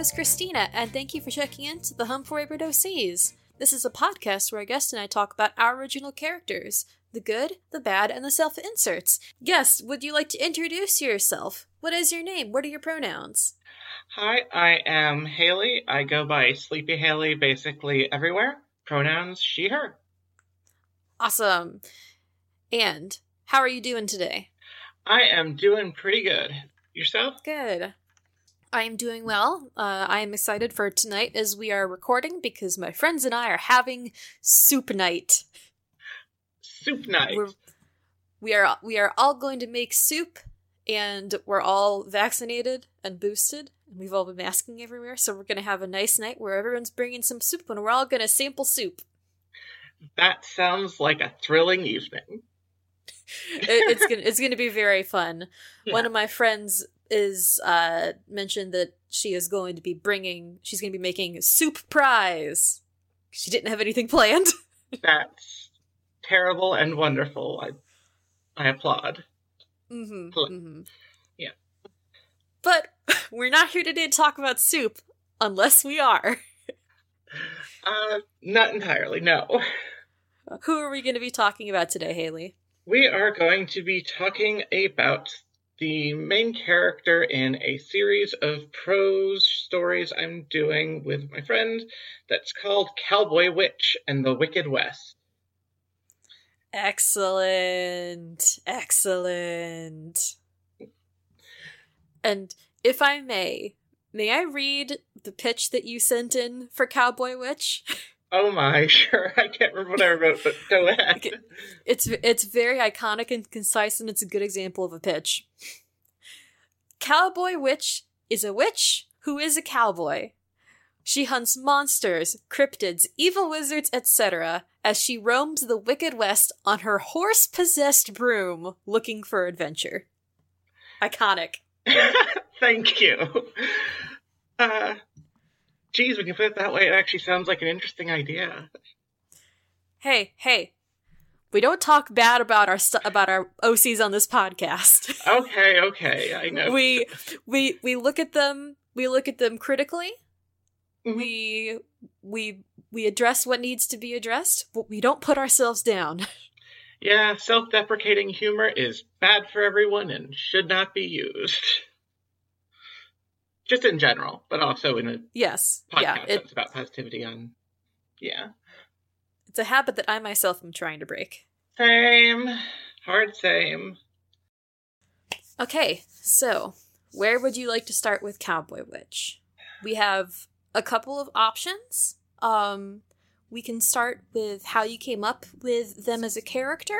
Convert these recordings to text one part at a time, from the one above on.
is Christina, and thank you for checking in to the Home for Wayward OCs. This is a podcast where our guest and I talk about our original characters the good, the bad, and the self inserts. Guest, would you like to introduce yourself? What is your name? What are your pronouns? Hi, I am Hailey. I go by Sleepy Hailey basically everywhere. Pronouns she, her. Awesome. And how are you doing today? I am doing pretty good. Yourself? Good. I am doing well. Uh, I am excited for tonight as we are recording because my friends and I are having soup night. Soup night. We're, we are we are all going to make soup, and we're all vaccinated and boosted, and we've all been masking everywhere. So we're going to have a nice night where everyone's bringing some soup, and we're all going to sample soup. That sounds like a thrilling evening. it, it's gonna it's gonna be very fun. Yeah. One of my friends is uh mentioned that she is going to be bringing she's going to be making soup prize. She didn't have anything planned. That's terrible and wonderful. I I applaud. Mm-hmm, mm-hmm. Yeah. But we're not here today to talk about soup, unless we are. uh, not entirely. No. Who are we going to be talking about today, Hailey? We are going to be talking about the main character in a series of prose stories I'm doing with my friend that's called Cowboy Witch and the Wicked West. Excellent. Excellent. And if I may, may I read the pitch that you sent in for Cowboy Witch? Oh my, sure. I can't remember what I wrote, but go ahead. It's it's very iconic and concise, and it's a good example of a pitch. Cowboy Witch is a witch who is a cowboy. She hunts monsters, cryptids, evil wizards, etc., as she roams the Wicked West on her horse possessed broom looking for adventure. Iconic. Thank you. Uh, geez, when you put it that way, it actually sounds like an interesting idea. Hey, hey, we don't talk bad about our st- about our OCs on this podcast. okay, okay, I know. we we we look at them. We look at them critically. Mm-hmm. We we we address what needs to be addressed, but we don't put ourselves down. Yeah, self-deprecating humor is bad for everyone and should not be used just in general, but also in a yes, podcast yeah, it, that's about positivity on. Yeah, it's a habit that I myself am trying to break. Same, hard same. Okay, so where would you like to start with Cowboy Witch? We have a couple of options. Um, we can start with how you came up with them as a character.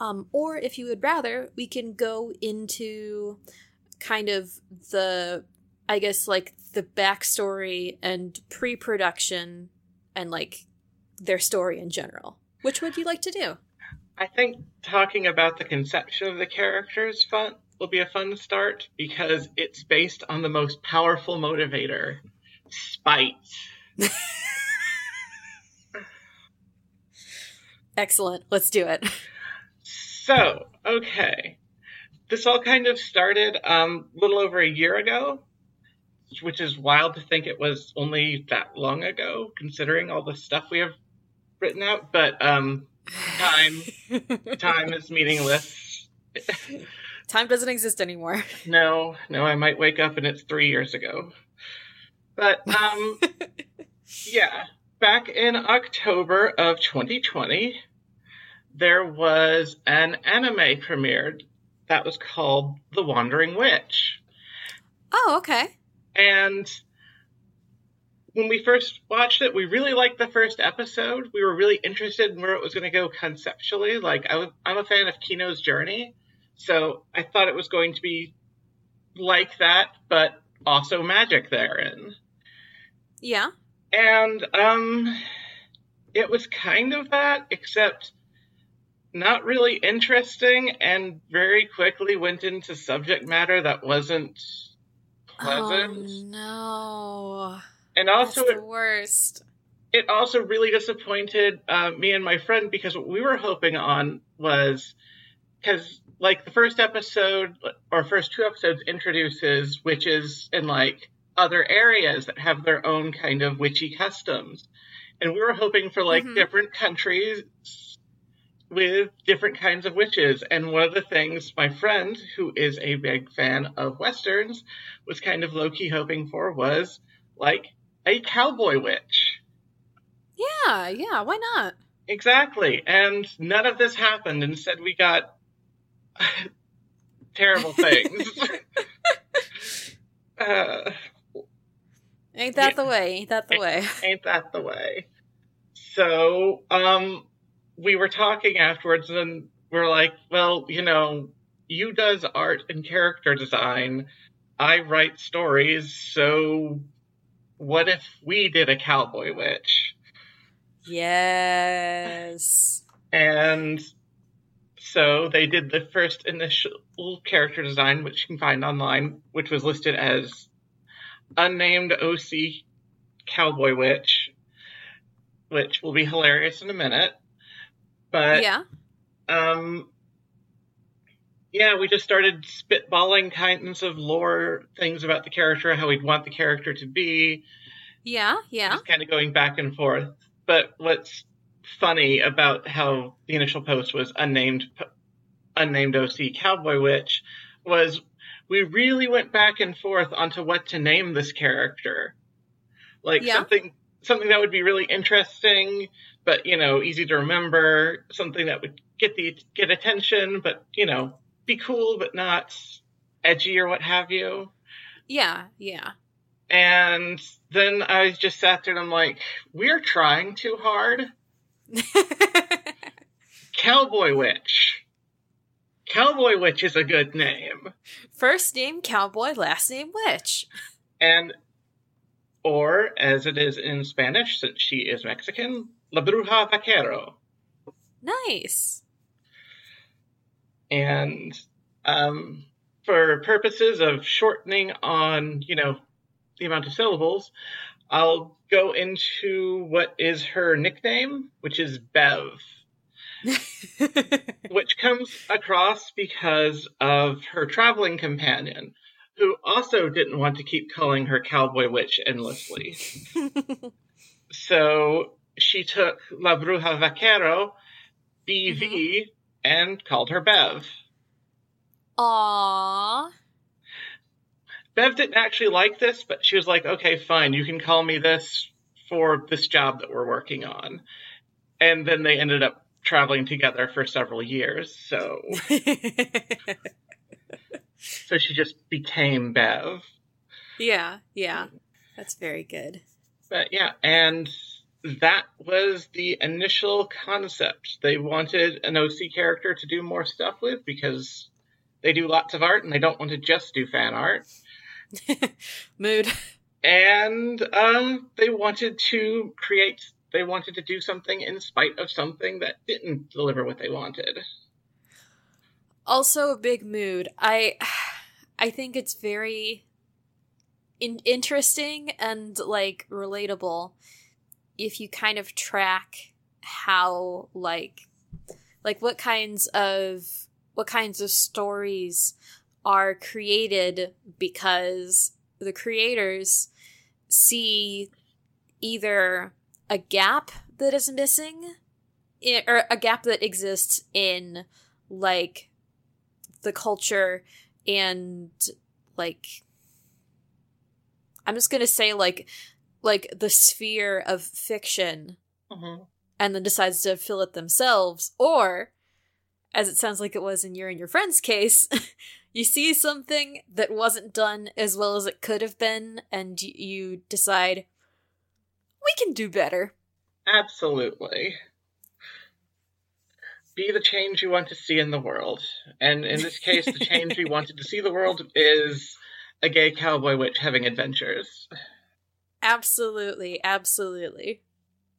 Um, or if you would rather, we can go into kind of the I guess like the backstory and pre-production and like their story in general. Which would you like to do? I think talking about the conception of the characters fun will be a fun start because it's based on the most powerful motivator, spite. Excellent. Let's do it. So, okay. This all kind of started um, a little over a year ago which is wild to think it was only that long ago, considering all the stuff we have written out. But um, time, time is meaningless. time doesn't exist anymore. No, no. I might wake up and it's three years ago. But um, yeah, back in October of 2020, there was an anime premiered that was called The Wandering Witch. Oh, okay. And when we first watched it, we really liked the first episode. We were really interested in where it was going to go conceptually. Like, I w- I'm a fan of Kino's Journey, so I thought it was going to be like that, but also magic therein. Yeah. And um, it was kind of that, except not really interesting, and very quickly went into subject matter that wasn't pleasant. Oh, no. And also, That's the worst. It also really disappointed uh, me and my friend because what we were hoping on was because like the first episode or first two episodes introduces witches in like other areas that have their own kind of witchy customs. And we were hoping for like Mhm. different countries with different kinds of witches. And one of the things my friend, who is a big fan of westerns, was kind of low key hoping for was like a cowboy witch. Yeah, yeah, why not? Exactly. And none of this happened. Instead, we got terrible things. uh, Ain't that Yeah. the way? Ain't that the way? ain't that the way? So, um, we were talking afterwards, and we're like, well, you know, you does art and character design. I write stories, so what if we did a cowboy witch? Yes. And so they did the first initial character design, which you can find online, which was listed as unnamed OC Cowboy Witch, which will be hilarious in a minute. But yeah. um, yeah, we just started spitballing kinds of lore things about the character, how we'd want the character to be, Yeah, yeah. just kind of going back and forth. But what's funny about how the initial post was unnamed unnamed OC Cowboy Witch was we really went back and forth onto what to name this character. Like Yeah. something something that would be really interesting, but you know, easy to remember, something that would get the get attention, but you know, be cool but not edgy or what have you. Yeah, yeah. And then I just sat there and I'm like, we're trying too hard. Cowboy Witch. Cowboy Witch is a good name. First name cowboy, last name witch. And, or as it is in Spanish, since she is Mexican, La Bruja Vaquero. Nice. And um, for purposes of shortening on, you know, the amount of syllables, I'll go into what is her nickname, which is Bev. which comes across because of her traveling companion, who also didn't want to keep calling her Cowboy Witch endlessly. so she took La Bruja Vaquero, BV, mm-hmm. and called her Bev. Aww. Bev didn't actually like this, but she was like, okay, fine, you can call me this for this job that we're working on. And then they ended up traveling together for several years, so so she just became Bev. yeah, yeah. That's very good. But yeah, and that was the initial concept. They wanted an OC character to do more stuff with because they do lots of art and they don't want to just do fan art. Mood. And uh, they wanted to create, they wanted to do something in spite of something that didn't deliver what they wanted. Also a big mood. I I think it's very in- interesting and like relatable if you kind of track how like like what kinds of what kinds of stories are created because the creators see either a gap that is missing or a gap that exists in like the culture and like I'm just going to say like like the sphere of fiction Mhm. and then decides to fill it themselves or as it sounds like it was in your and your friend's case you see something that wasn't done as well as it could have been and y- you decide we can do better Absolutely. Be the change you want to see in the world. And in this case, the change we wanted to see the world is a gay cowboy witch having adventures. Absolutely absolutely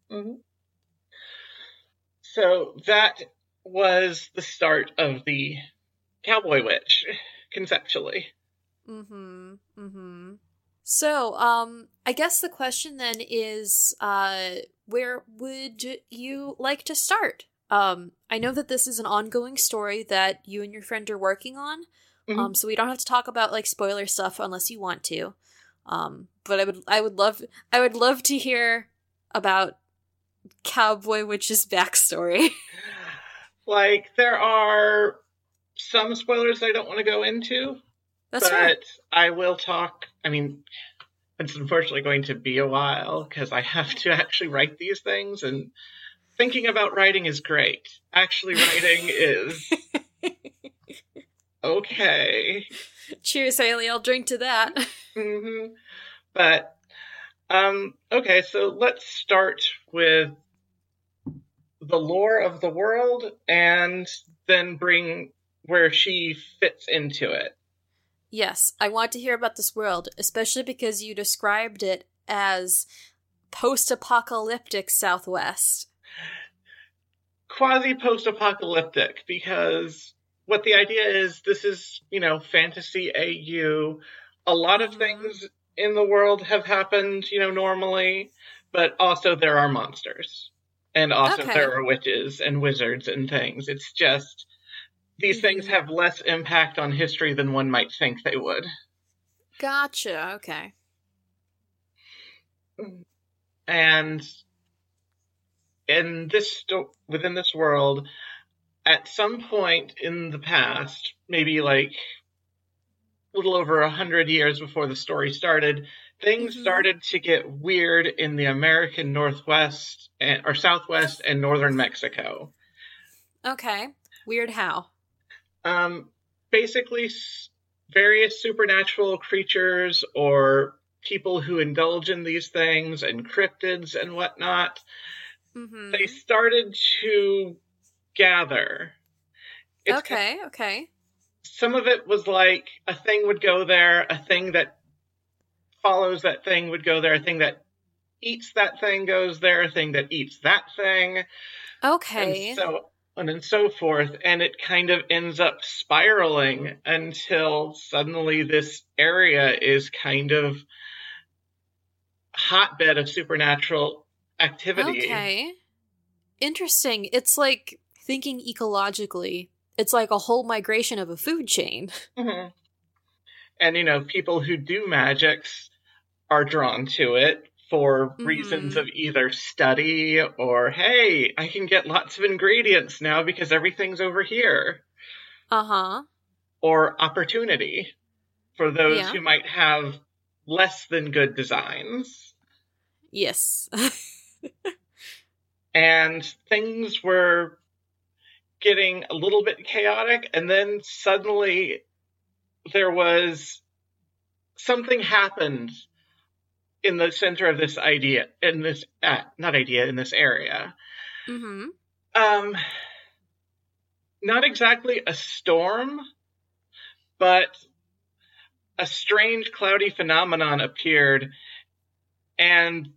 hmm So that was the start of the cowboy witch, conceptually. Mm-hmm. Mm-hmm. So, um, I guess the question then is, uh, where would you like to start? Um, I know that this is an ongoing story that you and your friend are working on. Mhm. Um, so we don't have to talk about like spoiler stuff unless you want to. Um, but I would I would love I would love to hear about Cowboy Witch's backstory. like there are some spoilers I don't want to go into. That's but right. I will talk. I mean, it's unfortunately going to be a while because I have to actually write these things, and thinking about writing is great. Actually, writing is okay. Cheers, Hailey. I'll drink to that. hmm But um, okay, so let's start with the lore of the world, and then bring where she fits into it. Yes, I want to hear about this world, especially because you described it as post apocalyptic Southwest. quasi post apocalyptic because what the idea is this is, you know, fantasy AU. A lot of Mhm. things in the world have happened, you know, normally, but also there are monsters. And also Okay. there are witches and wizards and things. It's just these things Mhm. have less impact on history than one might think they would. Gotcha, okay. and in this within this world at some point in the past maybe like a little over a hundred years before the story started things Mhm. started to get weird in the american northwest and, or southwest and northern mexico Okay. Weird how. um, basically s- various supernatural creatures or people who indulge in these things and cryptids and whatnot Mm-hmm. they started to gather. It's Okay, okay. Some of it was like a thing would go there, a thing that follows that thing would go there, a thing that eats that thing goes there, a thing that eats that thing, Okay. and so on and so forth. And it kind of ends up spiraling until suddenly this area is kind of hotbed of supernatural activity. Okay. Interesting. It's like thinking ecologically. It's like a whole migration of a food chain. hmm And you know, people who do magics are drawn to it for reasons Mhm. of either study or hey, I can get lots of ingredients now because everything's over here, Uh-huh. or opportunity for those Yeah. who might have less than good designs. Yes. And things were getting a little bit chaotic, and then suddenly there was something happened in the center of this idea in this uh, not idea in this area mm-hmm. um not exactly a storm but a strange cloudy phenomenon appeared and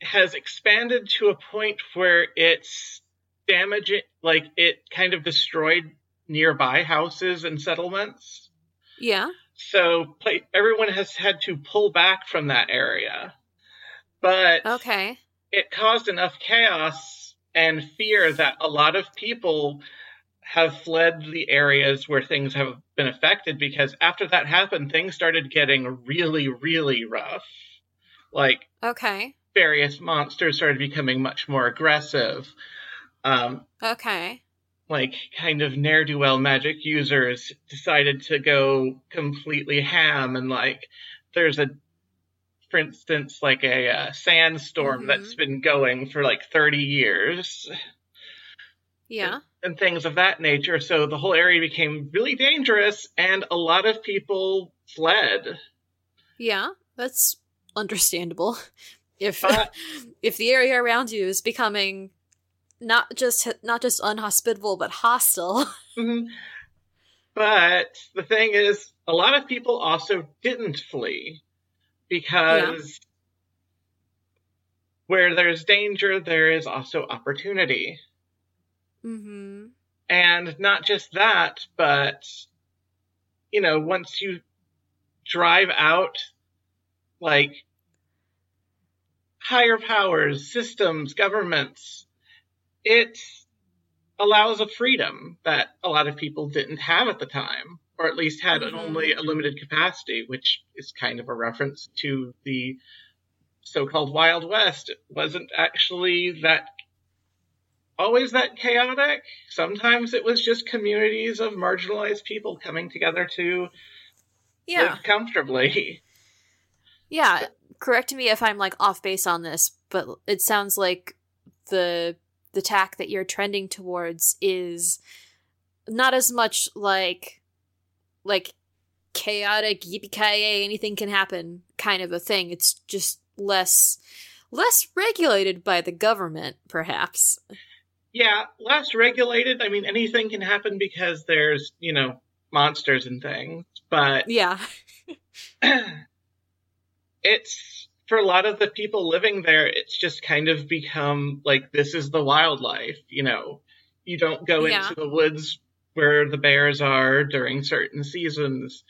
has expanded to a point where it's damaging like it kind of destroyed nearby houses and settlements Yeah. so play, everyone has had to pull back from that area. But Okay. it caused enough chaos and fear that a lot of people have fled the areas where things have been affected because after that happened, things started getting really, really rough. Like Okay. various monsters started becoming much more aggressive. Um, Okay. like kind of ne'er do well magic users decided to go completely ham and like there's a for instance like a uh, sandstorm Mhm. that's been going for like 30 years Yeah. and things of that nature so the whole area became really dangerous and a lot of people fled Yeah. That's understandable. If But- if the area around you is becoming not just not just unhospitable but hostile. Mhm. but the thing is a lot of people also didn't flee because where there's danger there is also opportunity mm-hmm. And not just that, but, you know, once you drive out, like, higher powers, systems, governments, it allows a freedom that a lot of people didn't have at the time. or at least had Mhm. only a limited capacity, which is kind of a reference to the so-called Wild West. It wasn't actually that always that chaotic. Sometimes it was just communities of marginalized people coming together to Yeah. live comfortably. Yeah, correct me if I'm like off base on this, but it sounds like the the tack that you're trending towards is not as much like like chaotic yippee anything can happen kind of a thing. It's just less less regulated by the government, perhaps. Yeah, less regulated. I mean, anything can happen because there's, you know, monsters and things, but Yeah. it's for a lot of the people living there, it's just kind of become like this is the wildlife, you know. You don't go Yeah. into the woods where the bears are during certain seasons.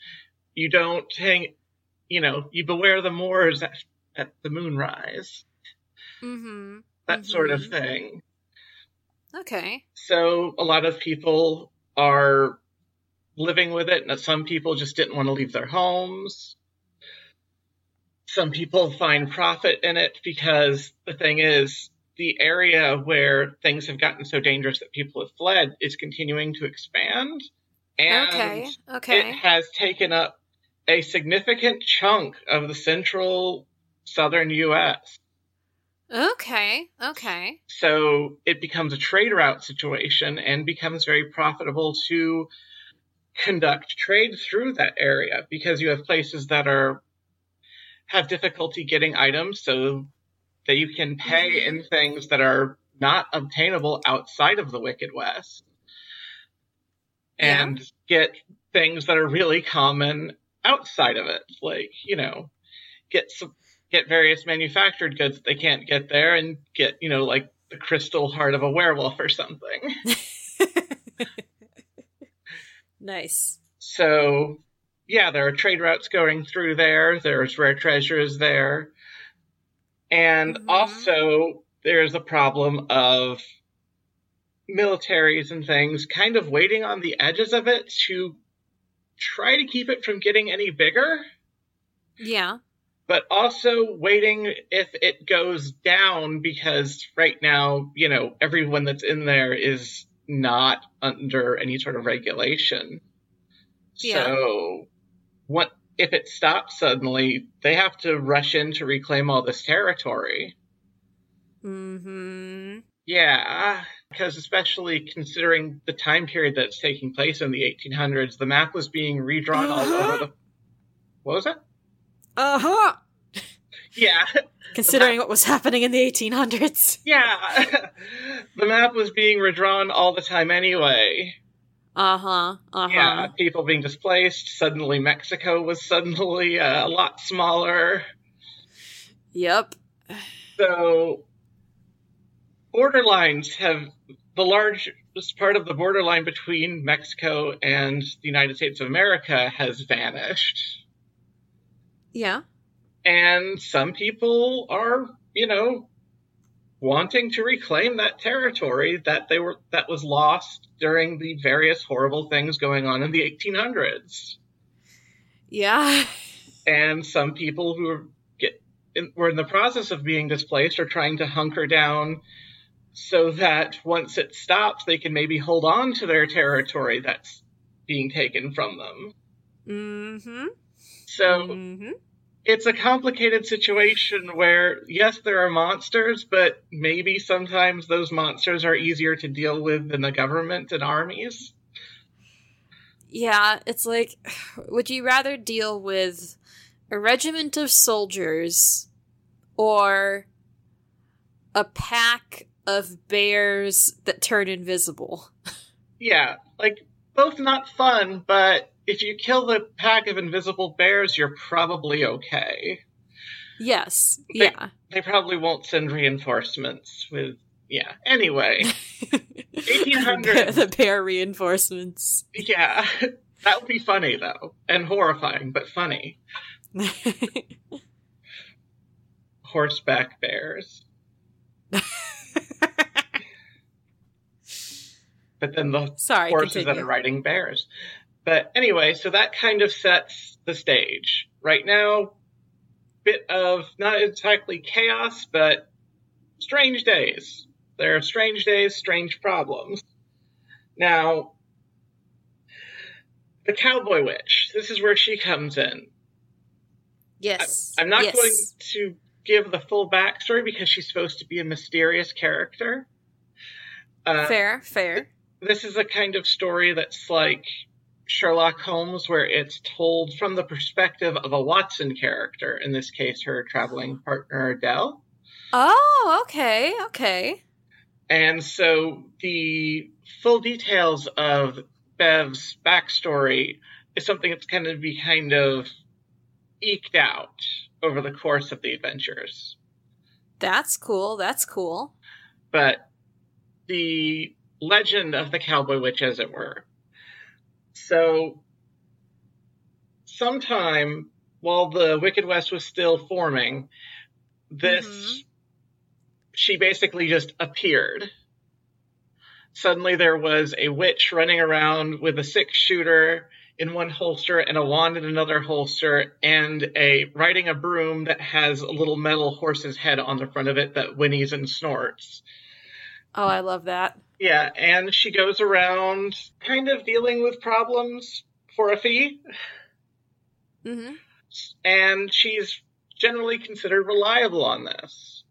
You don't hang, you know, you beware the moors at, at the moonrise, Mm-hmm. that sort of Mhm. thing. Okay. So a lot of people are living with it, and some people just didn't want to leave their homes. Some people find profit in it because the thing is, the area where things have gotten so dangerous that people have fled is continuing to expand. And okay. it has taken up a significant chunk of the central southern US. Okay. Okay. So it becomes a trade route situation and becomes very profitable to conduct trade through that area because you have places that are have difficulty getting items so that you can pay Mhm. in things that are not obtainable outside of the Wicked West Yeah. and get things that are really common outside of it like you know get some get various manufactured goods that they can't get there and get you know like the crystal heart of a werewolf or something nice. so yeah there are trade routes going through there there's rare treasures there and Mhm. also there's a problem of militaries and things kind of waiting on the edges of it to try to keep it from getting any bigger Yeah. but also waiting if it goes down because right now, you know, everyone that's in there is not under any sort of regulation. Yeah. So, if it stops suddenly? They have to rush in to reclaim all this territory. Mm-hmm. Yeah, because especially considering the time period that's taking place in the 1800s, the map was being redrawn all over the. What was that? Uh-huh. Yeah, Considering what was happening in the 1800s. Yeah, the map was being redrawn all the time anyway. Uh-huh. Uh-huh. Yeah, people being displaced. Suddenly, Mexico was suddenly uh, a lot smaller. Yep. So, borderlines have the largest part of the borderline between Mexico and the United States of America has vanished. Yeah. And some people are, you know, wanting to reclaim that territory that they were that was lost during the various horrible things going on in the 1800s. Yeah. And some people who get in, were in the process of being displaced are trying to hunker down so that once it stops, they can maybe hold on to their territory that's being taken from them. Mm-hmm. So mm-hmm. It's a complicated situation where yes there are monsters but maybe sometimes those monsters are easier to deal with than the government and armies Yeah, it's like, would you rather deal with a regiment of soldiers or a pack of bears that turn invisible? yeah like both not fun but if you kill the pack of invisible bears you're probably okay Yes. They- Yeah. they probably won't send reinforcements with yeah anyway the, the bear reinforcements. yeah that would be funny though and horrifying but funny horseback bears but then the Sorry, horses that are riding bears. But anyway, so that kind of sets the stage. Right now, bit of not exactly chaos, but strange days. There are strange days, strange problems. Now, the cowboy witch. This is where she comes in. Yes. I, am not yes. going to give the full backstory because she's supposed to be a mysterious character. Uh, fair, fair. This is a kind of story that's like Sherlock Holmes, where it's told from the perspective of a Watson character, in this case, her traveling partner, Adele. Oh, okay, okay. And so the full details of Bev's backstory is something that's going to be kind of eked out over the course of the adventures. That's cool. That's cool. But the legend of the cowboy witch, as it were. So, sometime while the Wicked West was still forming, this mm-hmm. she basically just appeared. Suddenly, there was a witch running around with a six shooter in one holster and a wand in another holster and a riding a broom that has a little metal horse's head on the front of it that whinnies and snorts. Oh, I love that. Yeah, and she goes around kind of dealing with problems for a fee. Mm-hmm. And she's generally considered reliable on this.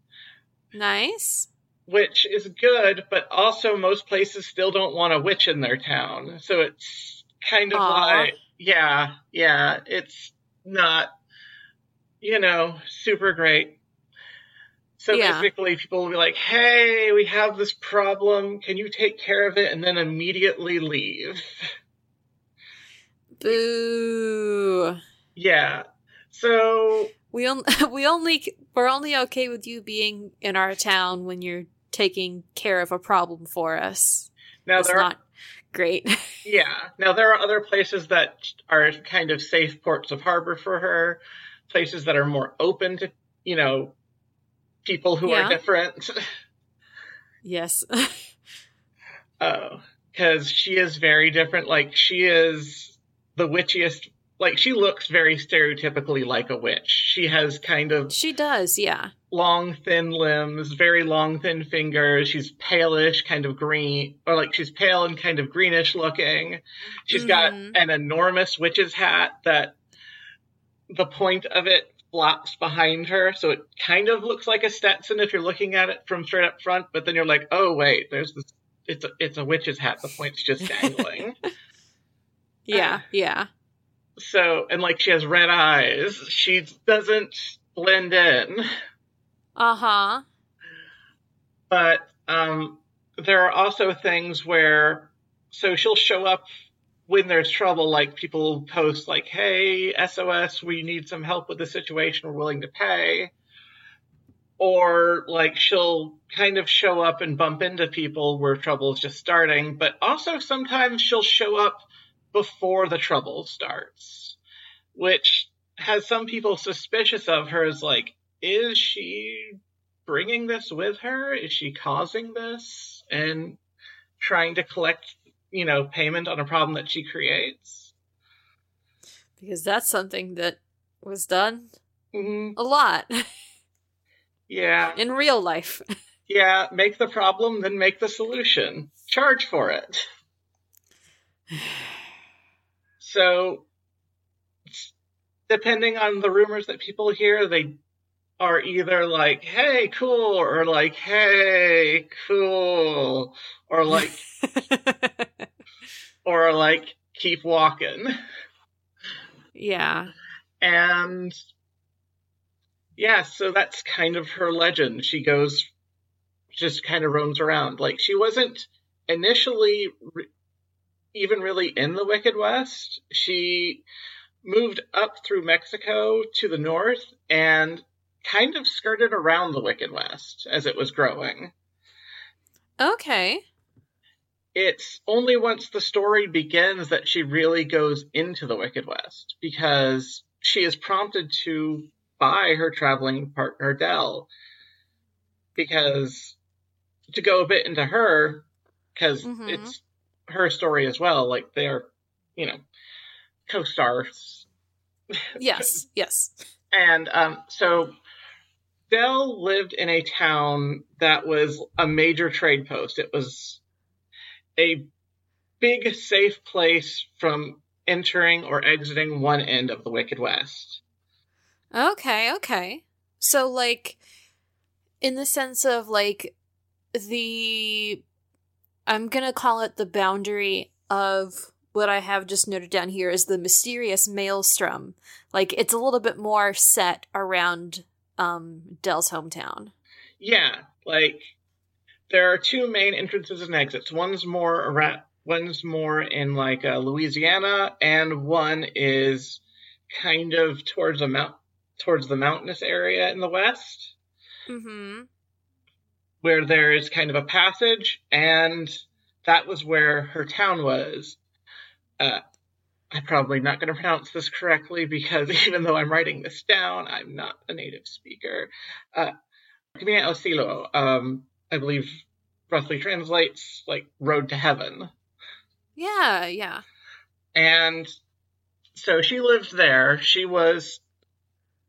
Nice. Which is good, but also most places still don't want a witch in their town. So it's kind of Aww. like, yeah, yeah, it's not, you know, super great. So yeah. basically, people will be like, hey, we have this problem. Can you take care of it? And then immediately leave. Boo. Yeah. So. We, on- we only, we're only okay with you being in our town when you're taking care of a problem for us. Now, it's not are, great. yeah. Now, there are other places that are kind of safe ports of harbor for her, places that are more open to, you know, people who yeah. are different. yes. oh, because she is very different. Like she is the witchiest. Like she looks very stereotypically like a witch. She has kind of she does, yeah. Long, thin limbs, very long, thin fingers. She's palish, kind of green, or like she's pale and kind of greenish looking. She's mm-hmm. got an enormous witch's hat that the point of it flaps behind her, so it kind of looks like a Stetson if you're looking at it from straight up front. But then you're like, oh wait, there's this. It's a it's a witch's hat. The point's just dangling. yeah, uh, yeah. So and like she has red eyes. She doesn't blend in. Uh huh. But um, there are also things where so she'll show up when there's trouble, like people post like, "Hey, SOS, we need some help with the situation. We're willing to pay." Or like she'll kind of show up and bump into people where trouble is just starting, but also sometimes she'll show up before the trouble starts, which has some people suspicious of her as like, is she bringing this with her? Is she causing this and trying to collect you know, payment on a problem that she creates. Because that's something that was done mm-hmm. a lot. yeah. In real life. yeah, make the problem, then make the solution. Charge for it. so, depending on the rumors that people hear, they are either like, hey, cool, or like, hey, cool, or like, or like, keep walking. Yeah. And yeah, so that's kind of her legend. She goes, just kind of roams around. Like, she wasn't initially re- even really in the Wicked West. She moved up through Mexico to the north and kind of skirted around the Wicked West as it was growing. Okay. It's only once the story begins that she really goes into the Wicked West because she is prompted to by her traveling partner Dell. Because to go a bit into her, because mm-hmm. it's her story as well, like they're you know, co-stars. Yes, yes. And um, so Dell lived in a town that was a major trade post. It was a big, safe place from entering or exiting one end of the Wicked West. Okay, okay. So, like, in the sense of, like, the. I'm gonna call it the boundary of what I have just noted down here is the mysterious maelstrom. Like, it's a little bit more set around um, Dell's hometown. Yeah, like, there are two main entrances and exits. One's more around. One's more in like uh, Louisiana, and one is kind of towards a mount towards the mountainous area in the west, Mm-hmm. where there is kind of a passage, and that was where her town was. Uh, I'm probably not going to pronounce this correctly because even though I'm writing this down, I'm not a native speaker. Uh, Camino al um, I believe, roughly translates like road to heaven. Yeah, yeah. And so she lived there. She was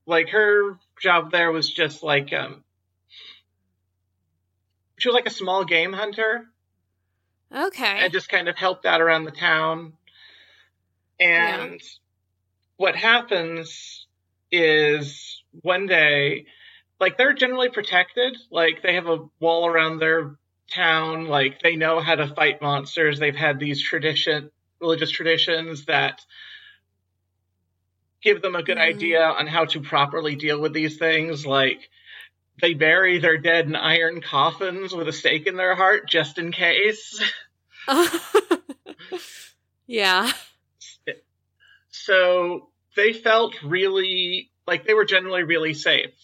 like her job there was just like um she was like a small game hunter Okay. and just kind of helped out around the town. And what happens is one day like they're generally protected, like they have a wall around their town, like they know how to fight monsters. They've had these tradition religious traditions that give them a good Mhm. idea on how to properly deal with these things. Like they bury their dead in iron coffins with a stake in their heart just in case. yeah. So they felt really like they were generally really safe.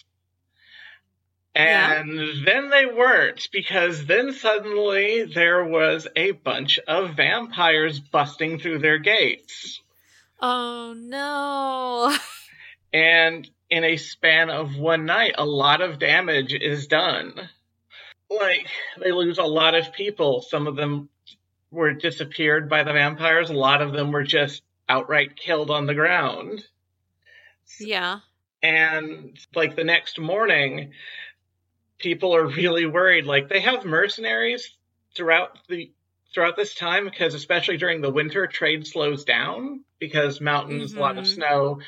Yeah. And then they weren't because then suddenly there was a bunch of vampires busting through their gates. Oh no. And in a span of one night, a lot of damage is done. Like, they lose a lot of people. Some of them were disappeared by the vampires, a lot of them were just outright killed on the ground. Yeah. And, like, the next morning, people are really worried. Like, they have mercenaries throughout the throughout this time because especially during the winter trade slows down because mountains a lot of Mhm. snow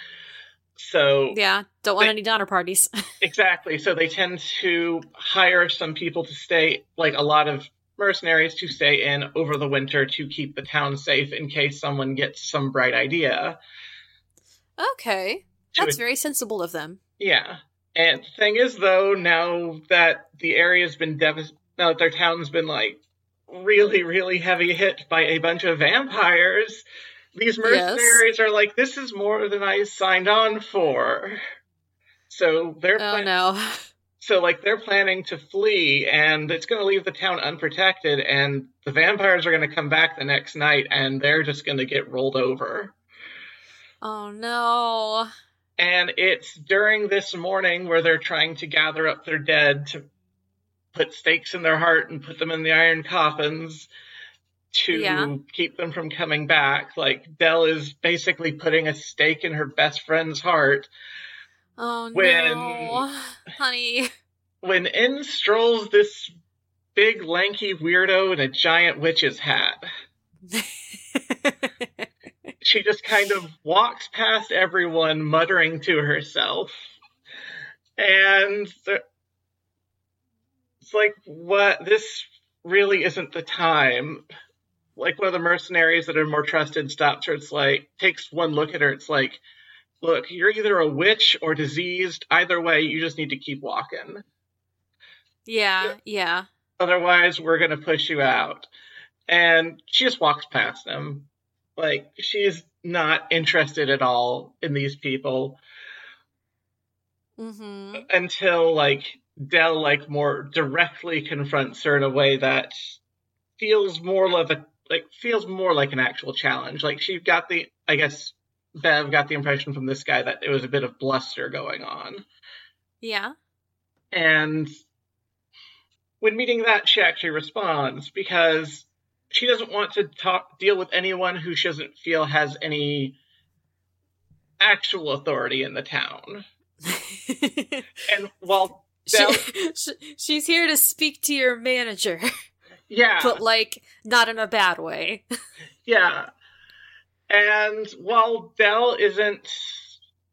so Yeah. Don't want They- any Donner parties. Exactly. So they tend to hire some people to stay, like a lot of mercenaries to stay in over the winter to keep the town safe in case someone gets some bright idea. okay. That's very sensible of them. Yeah. And the thing is, though, now that the area's been devastated, now that their town's been like really, really heavy hit by a bunch of vampires, these Yes. mercenaries are like, this is more than I signed on for. So they're Oh plan- no. So like they're planning to flee and it's going to leave the town unprotected and the vampires are going to come back the next night and they're just going to get rolled over. Oh no. And it's during this morning where they're trying to gather up their dead to put stakes in their heart and put them in the iron coffins to Yeah. keep them from coming back. Like Dell is basically putting a stake in her best friend's heart Oh When- no. Honey. when in strolls this big lanky weirdo in a giant witch's hat. She just kind of walks past everyone, muttering to herself. And it's like, what? This really isn't the time. Like, one of the mercenaries that are more trusted stops her. It's like, takes one look at her. It's like, look, you're either a witch or diseased. Either way, you just need to keep walking. yeah, yeah. Otherwise, we're going to push you out. And she just walks past them. Like, she's not interested at all in these people Mm-hmm. until, like, Dell, like, more directly confronts her in a way that feels more like a, like, feels more like an actual challenge. Like, she got the, I guess, Bev got the impression from this guy that it was a bit of bluster going on. Yeah. And when meeting that, she actually responds because she doesn't want to talk deal with anyone who she doesn't feel has any actual authority in the town. and while she, she's here to speak to your manager, yeah, but like not in a bad way. yeah, and while Dell isn't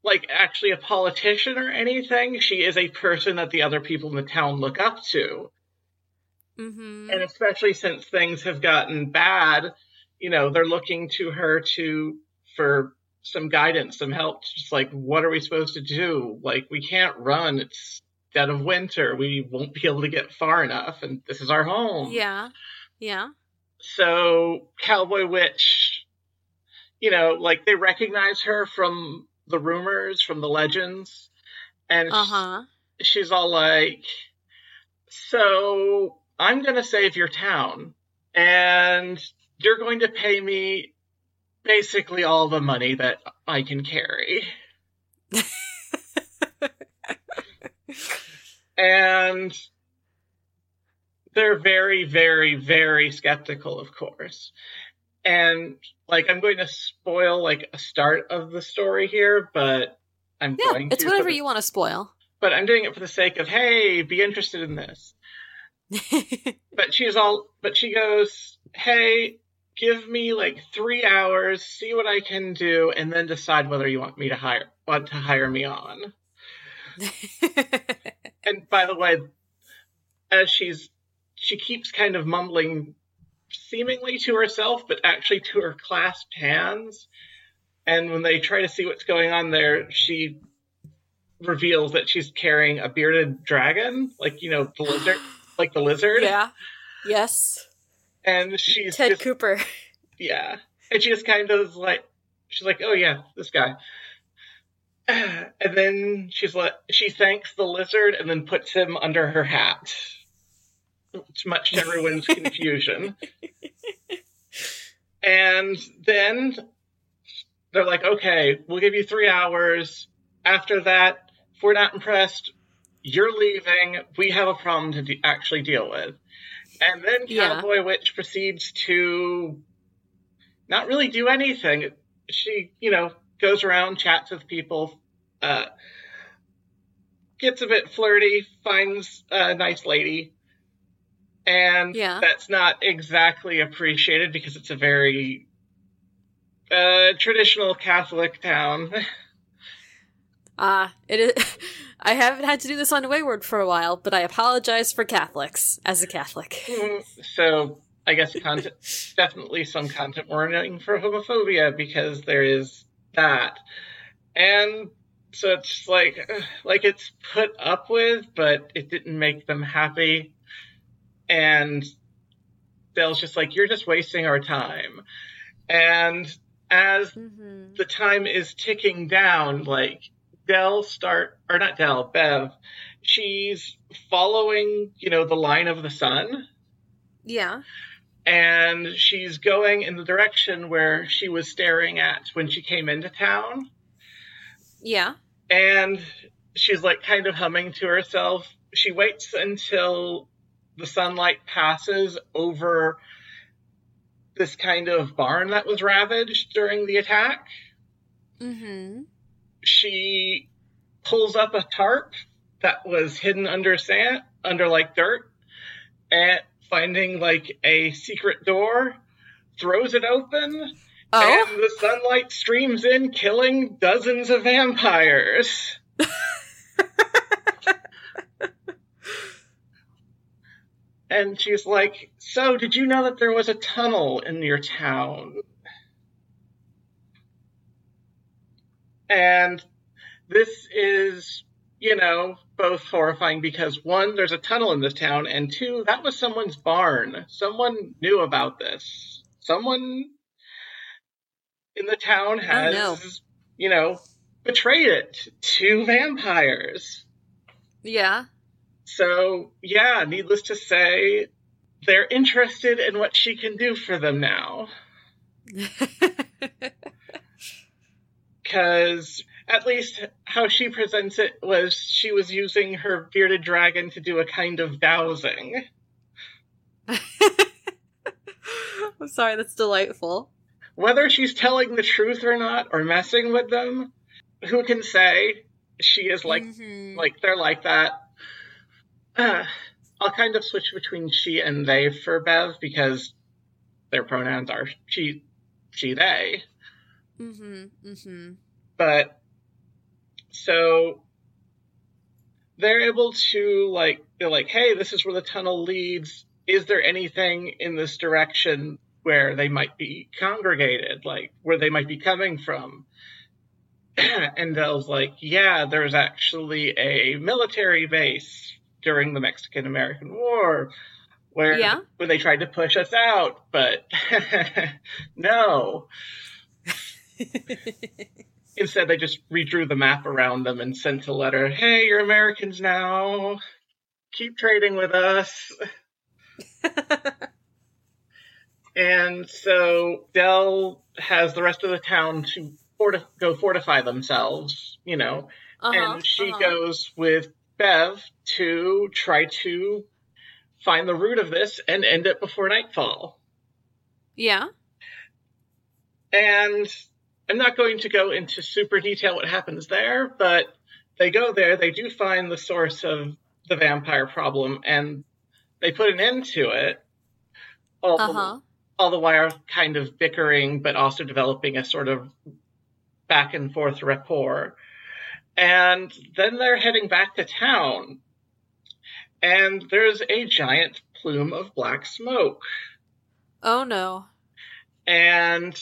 like actually a politician or anything, she is a person that the other people in the town look up to. Mm-hmm. And especially since things have gotten bad, you know, they're looking to her to for some guidance, some help. Just like, what are we supposed to do? Like, we can't run. It's dead of winter. We won't be able to get far enough, and this is our home. Yeah, yeah. So, Cowboy Witch, you know, like they recognize her from the rumors, from the legends, and Uh huh. she's all like, So I'm going to save your town, and you're going to pay me basically all the money that I can carry. and they're very, very, very skeptical, of course. And like, I'm going to spoil like a start of the story here, but I'm Yeah, going it's whatever the- you want to spoil. But I'm doing it for the sake of, hey, be interested in this. But she's all, but she goes, hey, give me like three hours, see what I can do, and then decide whether you want me to hire, want to hire me on. And by the way, as she's, she keeps kind of mumbling seemingly to herself, but actually to her clasped hands. And when they try to see what's going on there, she reveals that she's carrying a bearded dragon, like, you know, the lizard, like the lizard. yeah. Yes. And she's Ted just, Cooper. yeah. And she just kind of like, she's like, oh yeah, this guy. And then she's like, she thanks the lizard and then puts him under her hat. It's much to everyone's confusion. And then they're like, okay, we'll give you three hours. After that, if we're not impressed, you're leaving. We have a problem to de- actually deal with. And then Yeah. Cowboy Witch proceeds to not really do anything. She, you know, goes around, chats with people, uh, gets a bit flirty, finds a nice lady. And Yeah. that's not exactly appreciated because it's a very uh, traditional Catholic town. Ah, it is. I haven't had to do this on Wayward for a while, but I apologize for Catholics as a Catholic. Mm, so I guess content, definitely some content warning for homophobia because there is that, and so it's like like it's put up with, but it didn't make them happy, and Dell's just like you're just wasting our time, and as Mm-hmm. the time is ticking down, like Dell start or not Dell, Bev, she's following, you know, the line of the sun Yeah. and she's going in the direction where she was staring at when she came into town. Yeah. And she's like kind of humming to herself. She waits until the sunlight passes over this kind of barn that was ravaged during the attack. Mm-hmm. she pulls up a tarp that was hidden under sand, under like dirt, and finding like a secret door, throws it open, Oh. and the sunlight streams in, killing dozens of vampires. and she's like, "So, did you know that there was a tunnel in your town?" And this is, you know, both horrifying because one, there's a tunnel in this town, and two, that was someone's barn. Someone knew about this. Someone in the town oh, has, no. you know, betrayed it to vampires. yeah. So, yeah, needless to say, they're interested in what she can do for them now. because at least how she presents it was she was using her bearded dragon to do a kind of dowsing. I'm sorry, that's delightful. Whether she's telling the truth or not, or messing with them, who can say? She is like, Mhm. like they're like that. Uh, I'll kind of switch between she and they for Bev because their pronouns are she, she, they. Mm-hmm. Mm-hmm. But so they're able to like they're like, hey, this is where the tunnel leads. Is there anything in this direction where they might be congregated, like where they might be coming from? and Dell's like, yeah, there's actually a military base during the Mexican American War where Yeah. when they tried to push us out, but no. Instead, they just redrew the map around them and sent a letter. Hey, you're Americans now. Keep trading with us. And so Dell has the rest of the town to forti- go fortify themselves, you know. uh-huh. and she uh-huh. goes with Bev to try to find the root of this and end it before nightfall. Yeah. And I'm not going to go into super detail what happens there, but they go there, they do find the source of the vampire problem, and they put an end to it. All, the, Uh-huh. all the while kind of bickering, but also developing a sort of back and forth rapport. And then they're heading back to town, and there's a giant plume of black smoke. Oh no. and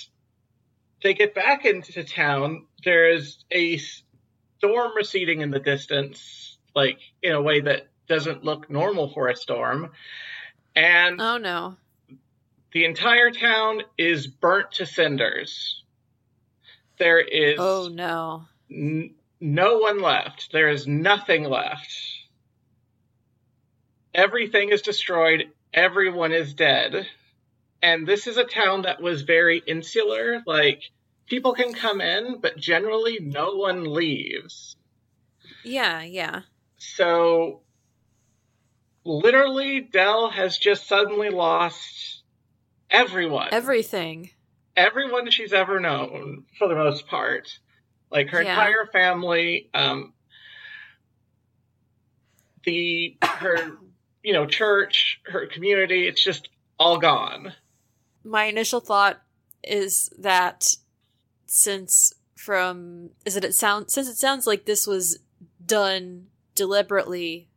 they get back into town. There's a storm receding in the distance, like in a way that doesn't look normal for a storm. And Oh no. the entire town is burnt to cinders. There is Oh no. n- no one left. There is nothing left. Everything is destroyed. Everyone is dead. And this is a town that was very insular. Like, people can come in, but generally no one leaves. Yeah, yeah. So, literally, Dell has just suddenly lost everyone. Everything. everyone she's ever known for the most part like her Yeah. entire family um the her you know church her community it's just all gone My initial thought is that since from is it it sounds since it sounds like this was done deliberately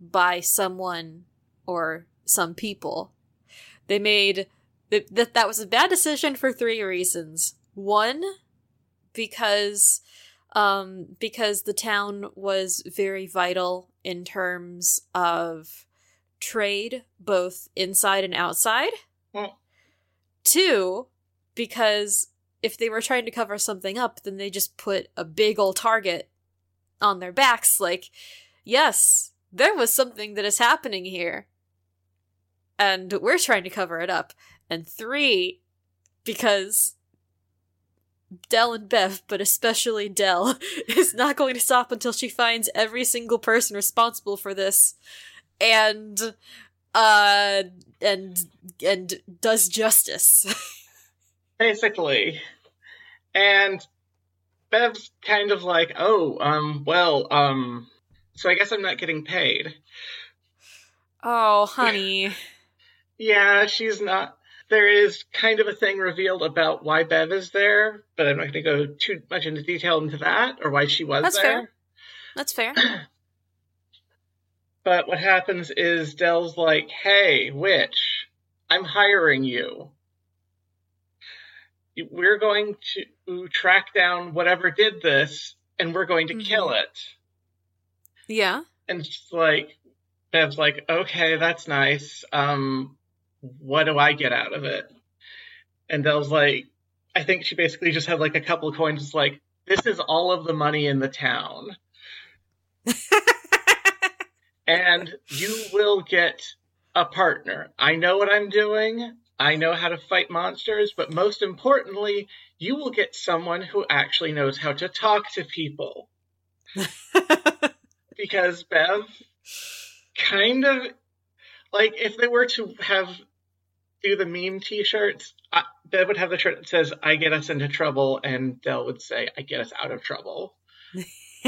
by someone or some people they made that that that was a bad decision for three reasons one because um because the town was very vital in terms of trade both inside and outside well Two, because if they were trying to cover something up, then they just put a big old target on their backs, like, yes, there was something that is happening here. And we're trying to cover it up. And three, because Dell and Bev, but especially Dell, is not going to stop until she finds every single person responsible for this. And uh and and does justice. basically and bev's kind of like oh um well um so i guess i'm not getting paid oh, honey. yeah she's not there is kind of a thing revealed about why bev is there but i'm not going to go too much into detail into that or why she was That's there fair. That's fair. But what happens is Dell's like, hey, witch, I'm hiring you. We're going to track down whatever did this, and we're going to Mhm. kill it. Yeah. And she's like, Bev's like, okay, that's nice. Um, what do I get out of it? And Dell's like, I think she basically just had like a couple of coins. It's like, this is all of the money in the town. and you will get a partner. I know what I'm doing. I know how to fight monsters, but most importantly, you will get someone who actually knows how to talk to people. because Bev kind of like if they were to have do the meme T-shirts, I, would have the shirt that says "I get us into trouble," and Dell would say "I get us out of trouble."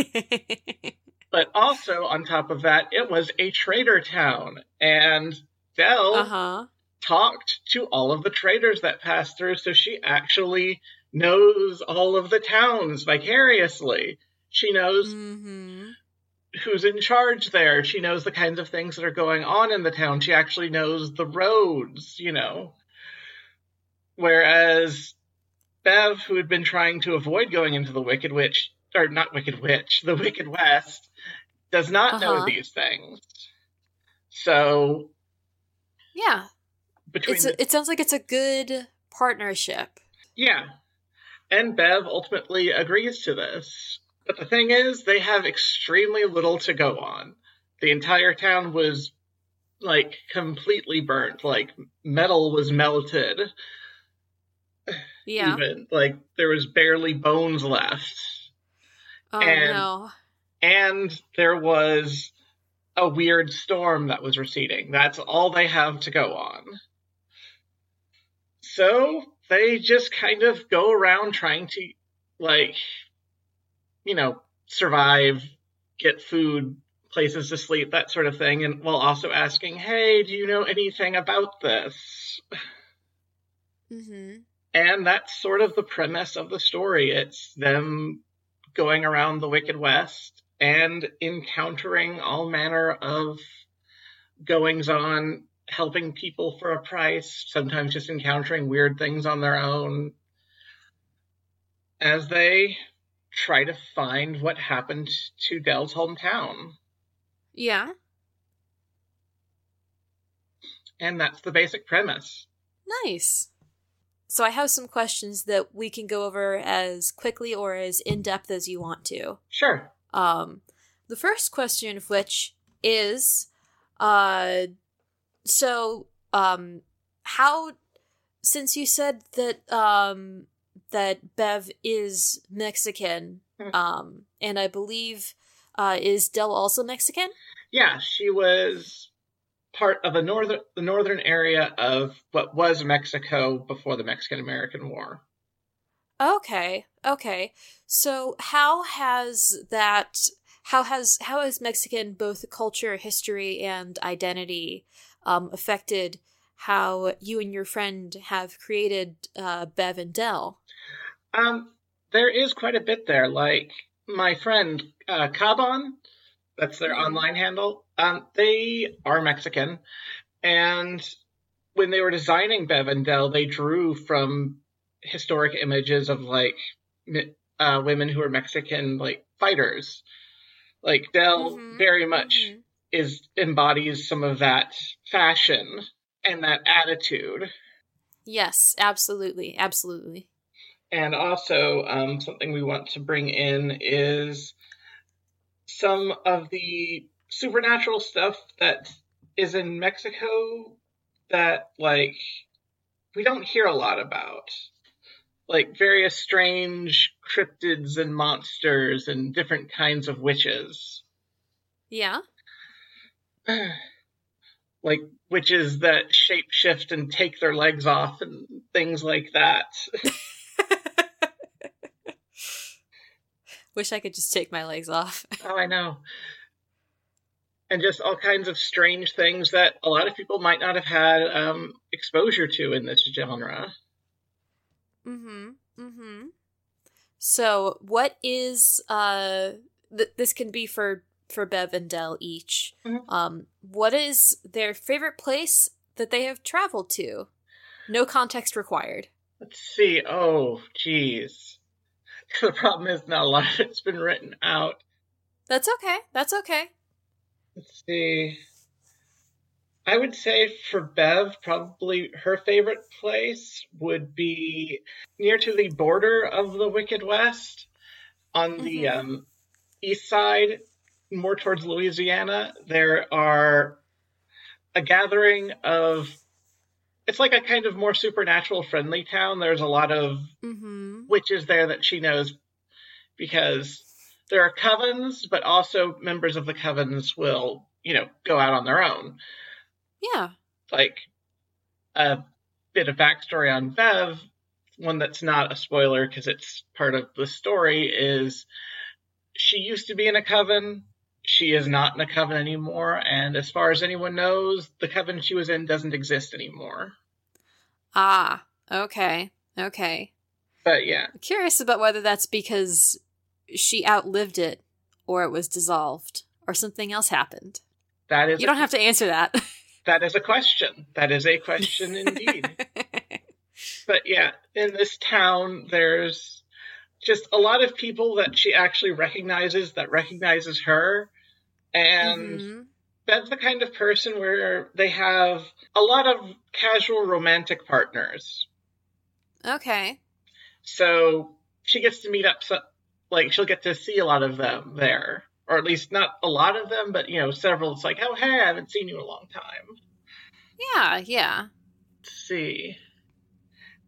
but also on top of that, it was a trader town, and Dell uh-huh. talked to all of the traders that passed through, so she actually knows all of the towns vicariously. She knows hmm who's in charge there. She knows the kinds of things that are going on in the town. She actually knows the roads, you know. Whereas Bev, who had been trying to avoid going into the Wicked Witch, or not Wicked Witch, the Wicked West, does not know Uh-huh. these things. So Yeah. between the- it sounds like it's a good partnership. Yeah. And Bev ultimately agrees to this. But the thing is, they have extremely little to go on. The entire town was, like, completely burnt. Like, metal was melted. Yeah. Even. Like, there was barely bones left. Oh and- no. And there was a weird storm that was receding. That's all they have to go on. So they just kind of go around trying to, like, you know, survive, get food, places to sleep, that sort of thing, and while also asking, hey, do you know anything about this? Mm-hmm. And that's sort of the premise of the story. It's them going around the Wicked West and encountering all manner of goings on, helping people for a price, sometimes just encountering weird things on their own as they try to find what happened to Dell's hometown. Yeah. And that's the basic premise. Nice. So I have some questions that we can go over as quickly or as in depth as you want to. Sure. Um, the first question of which is, uh, so um, how since you said that um that Bev is Mexican, Mhm. um, and I believe uh is Dell also Mexican? Yeah, she was part of a northern the northern area of what was Mexico before the Mexican American War. Okay, okay. So how has that how has how has Mexican both culture, history, and identity um, affected how you and your friend have created uh, Bev and Dell? Um, there is quite a bit there. Like my friend uh, Kaban, that's their Mhm. online handle. Um, they are Mexican, and when they were designing Bev and Dell, they drew from historic images of like uh, women who are Mexican, like fighters. Like Dell, Mhm, very much mhm. is embodies some of that fashion and that attitude. Yes, absolutely, absolutely. And also, um, something we want to bring in is some of the supernatural stuff that is in Mexico that, like, we don't hear a lot about. Like, various strange cryptids and monsters and different kinds of witches. Yeah. like, witches that shapeshift and take their legs off and things like that. Wish I could just take my legs off. Oh, I know. And just all kinds of strange things that a lot of people might not have had um, exposure to in this genre. Mm-hmm. Mm-hmm. So, what is uh? Th- this can be for for Bev and Dell each. Mhm. Um, what is their favorite place that they have traveled to? No context required. Let's see. Oh, geez. The problem is not a lot of it's been written out. That's okay. That's okay. Let's see. I would say for Bev, probably her favorite place would be near to the border of the Wicked West on the Mhm. um, east side, more towards Louisiana. There are a gathering of. It's like a kind of more supernatural friendly town. There's a lot of Mm-hmm. witches there that she knows because there are covens, but also members of the covens will, you know, go out on their own. Yeah. Like a bit of backstory on Bev, one that's not a spoiler because it's part of the story, is she used to be in a coven. She is not in the coven anymore, and as far as anyone knows, the coven she was in doesn't exist anymore. Ah, okay. Okay. But yeah. I'm curious about whether that's because she outlived it or it was dissolved or something else happened. That is You don't have to answer that. that is a question. That is a question indeed. but yeah, in this town there's just a lot of people that she actually recognizes that recognizes her and Mhm. Bev's the kind of person where they have a lot of casual romantic partners. Okay. So she gets to meet up, so, like, she'll get to see a lot of them there. Or at least not a lot of them, but, you know, several. It's like, oh, hey, I haven't seen you in a long time. Yeah, yeah. Let's see.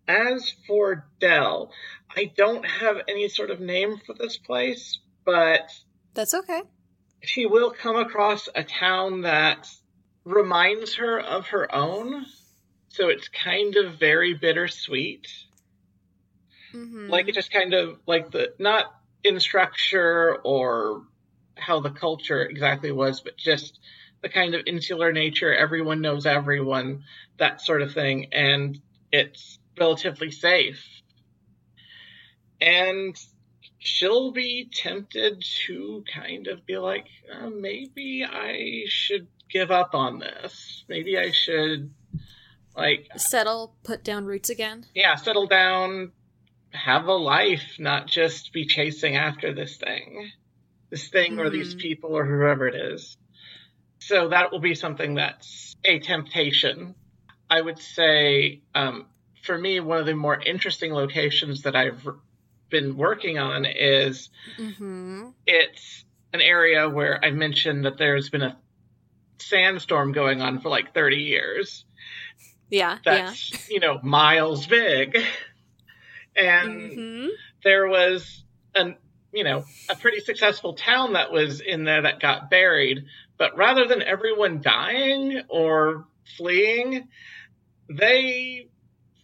As for Dell, I don't have any sort of name for this place, but That's okay. She will come across a town that reminds her of her own. So it's kind of very bittersweet. hmm Like it just kind of like the not in structure or how the culture exactly was, but just the kind of insular nature, everyone knows everyone, that sort of thing, and it's relatively safe. And she'll be tempted to kind of be like, uh, maybe I should give up on this. Maybe I should, like, Settle, put down roots again. yeah, settle down, have a life, not just be chasing after this thing. This thing or these Mhm. people or whoever it is. So that will be something that's a temptation. I would say, um, for me, one of the more interesting locations that I've been working on is Mm-hmm. it's an area where I mentioned that there's been a sandstorm going on for like 30 years Yeah, yeah. that's you know miles big and hmm there was an you know a pretty successful town that was in there that got buried but rather than everyone dying or fleeing they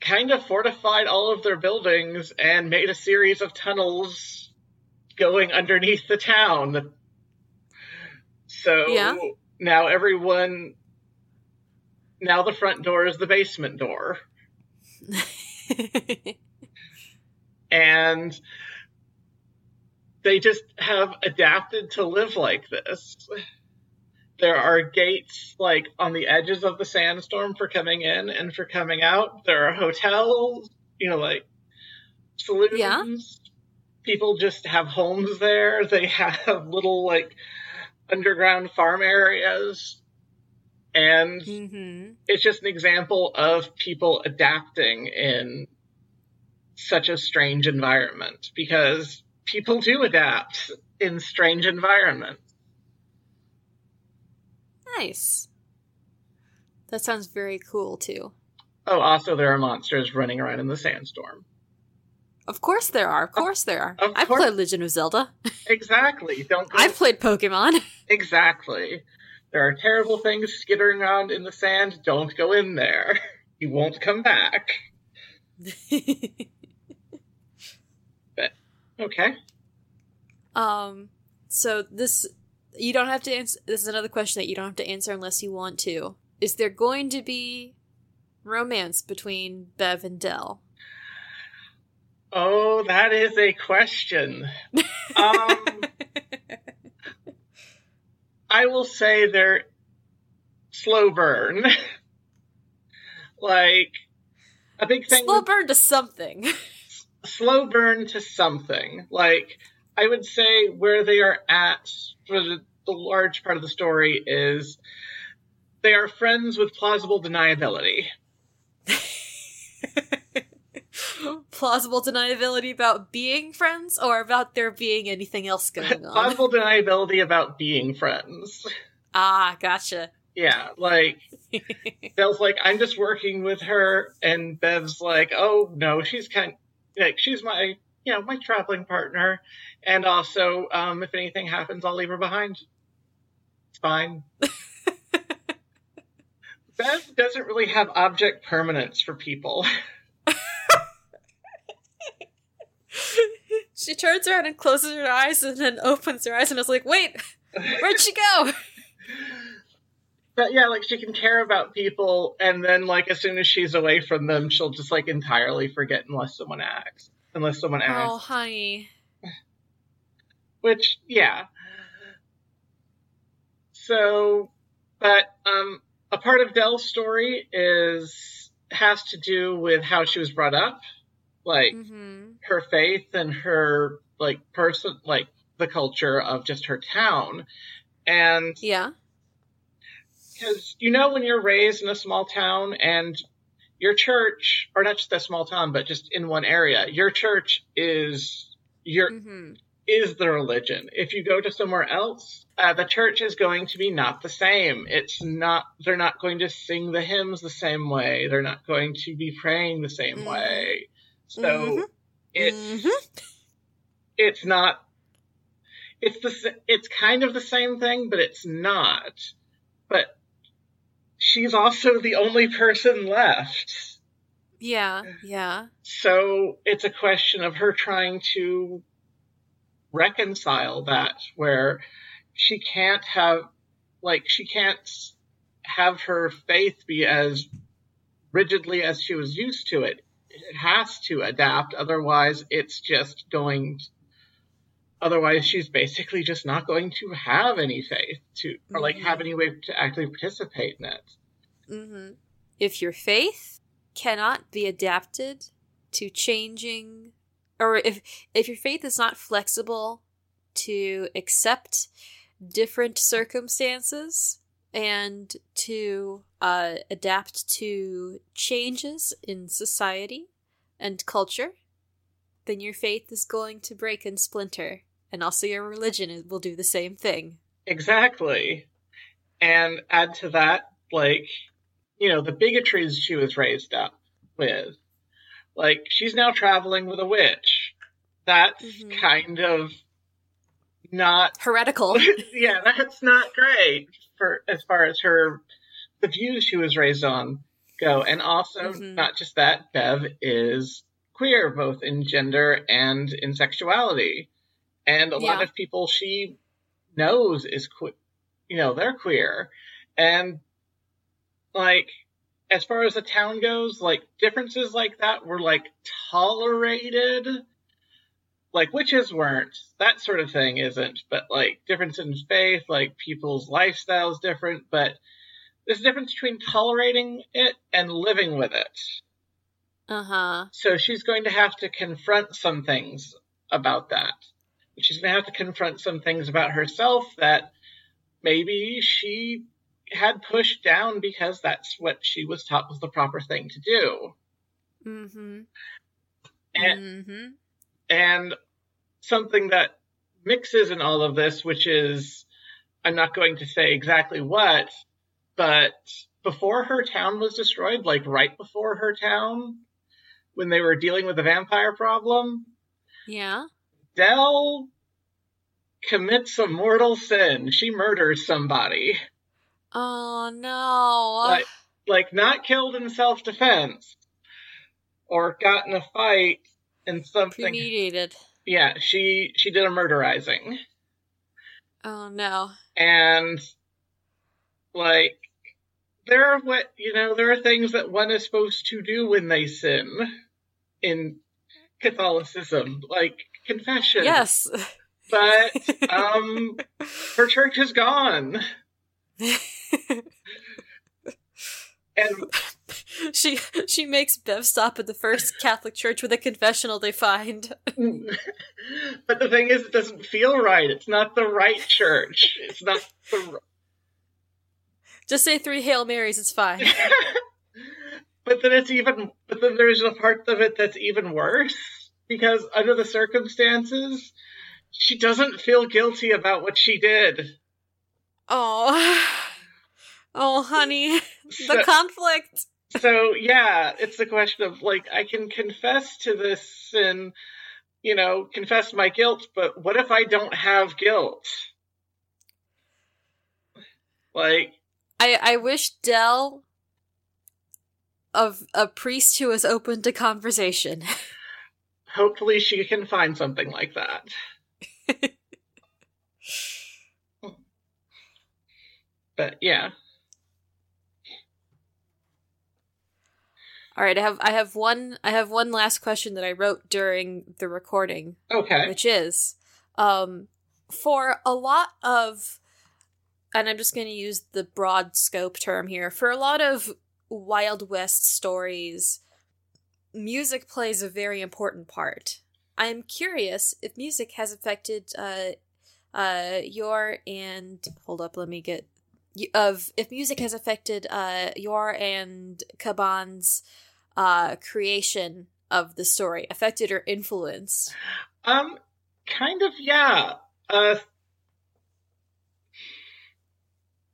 kind of fortified all of their buildings and made a series of tunnels going underneath the town so Yeah. now everyone now the front door is the basement door and they just have adapted to live like this. There are gates like on the edges of the sandstorm for coming in and for coming out. There are hotels, you know, like saloons. Yeah. People just have homes there. They have little like underground farm areas. And hmm it's just an example of people adapting in such a strange environment because people do adapt in strange environments. Nice. That sounds very cool too. Oh, also there are monsters running around in the sandstorm. Of course there are. Of course there are. Of I've course. played Legend of Zelda. Exactly. Don't go I've played Pokemon. exactly. There are terrible things skittering around in the sand. Don't go in there. You won't come back. Okay. um so this you don't have to answer this is another question that you don't have to answer unless you want to. Is there going to be romance between Bev and Dell? Oh, that is a question. Um I will say they're slow burn. like a big thing Slow burn to something. slow burn to something. Like I would say where they are at for the, the large part of the story is they are friends with plausible deniability. Plausible deniability about being friends or about there being anything else going on? plausible deniability about being friends. ah, gotcha. Yeah, like Bell's like, I'm just working with her, and Bev's like, oh no, she's kind like she's my you know my traveling partner, and also um, if anything happens, I'll leave her behind. It's fine. Bev doesn't really have object permanence for people. she turns around and closes her eyes and then opens her eyes and is like, wait, where'd she go? But yeah, like she can care about people, and then like as soon as she's away from them, she'll just like entirely forget unless someone asks. Unless someone asks. Oh, honey. Which, yeah. So, but um, a part of Dell's story is has to do with how she was brought up, like Mm-hmm. her faith and her like person, like the culture of just her town, and Yeah. because you know when you're raised in a small town and your church, or not just a small town, but just in one area, your church is your Mm-hmm. is the religion. If you go to somewhere else, uh, the church is going to be not the same. It's not. They're not going to sing the hymns the same way. They're not going to be praying the same Mhm. way. So Mhm. it's Mhm. it's not. It's the it's kind of the same thing, but it's not. But she's also the only person left. Yeah. Yeah. So it's a question of her trying to reconcile that, where she can't have, like, she can't have her faith be as rigidly as she was used to it. It has to adapt, otherwise, it's just going. Otherwise, she's basically just not going to have any faith to, or like have any way to actually participate in it. Mm-hmm. If your faith cannot be adapted to changing, or if if your faith is not flexible to accept different circumstances and to uh, adapt to changes in society and culture, then your faith is going to break and splinter, and also your religion will do the same thing. Exactly. And add to that, like, you know, the bigotries she was raised up with. Like, she's now traveling with a witch. That's Mhm. kind of not, Heretical. yeah, that's not great for as far as her, the views she was raised on go. And also, Mhm. not just that, Bev is queer, both in gender and in sexuality. And a lot of people she knows is que- you know, they're queer. And like as far as the town goes, like differences like that were like tolerated. Like witches weren't. That sort of thing isn't. But like difference in faith, like people's lifestyles different, but there's a difference between tolerating it and living with it. Uh huh. So she's going to have to confront some things about that. She's going to have to confront some things about herself that maybe she had pushed down because that's what she was taught was the proper thing to do. Mm-hmm. And, mm-hmm. and something that mixes in all of this, which is, I'm not going to say exactly what, but before her town was destroyed, like right before her town, when they were dealing with the vampire problem, Yeah. Dell commits a mortal sin. She murders somebody. Oh no. Like, like not killed in self defense or got in a fight and something. Premeditated. Yeah, she she did a murderizing. Oh no. And like there are what you know, there are things that one is supposed to do when they sin in Catholicism, like confession. Yes. But um her church is gone. And she she makes Bev stop at the first Catholic church with a confessional they find. but the thing is, it doesn't feel right. It's not the right church. It's not the. Just say three Hail Marys, it's fine. But then it's even. But then there's a part of it that's even worse because under the circumstances, she doesn't feel guilty about what she did. Oh. Oh, honey. So, The conflict. so yeah, it's the question of like I can confess to this and you know confess my guilt, but what if I don't have guilt? Like I I wish Dell of a priest who is open to conversation. Hopefully, she can find something like that. but yeah. All right, I have I have one I have one last question that I wrote during the recording. Okay. Which is um for a lot of and I'm just going to use the broad scope term here. For a lot of Wild West stories, music plays a very important part. I am curious if music has affected uh, uh, your and hold up, let me get of if music has affected uh, your and Kaban's uh, creation of the story, affected or influenced. Um, kind of, yeah. Uh,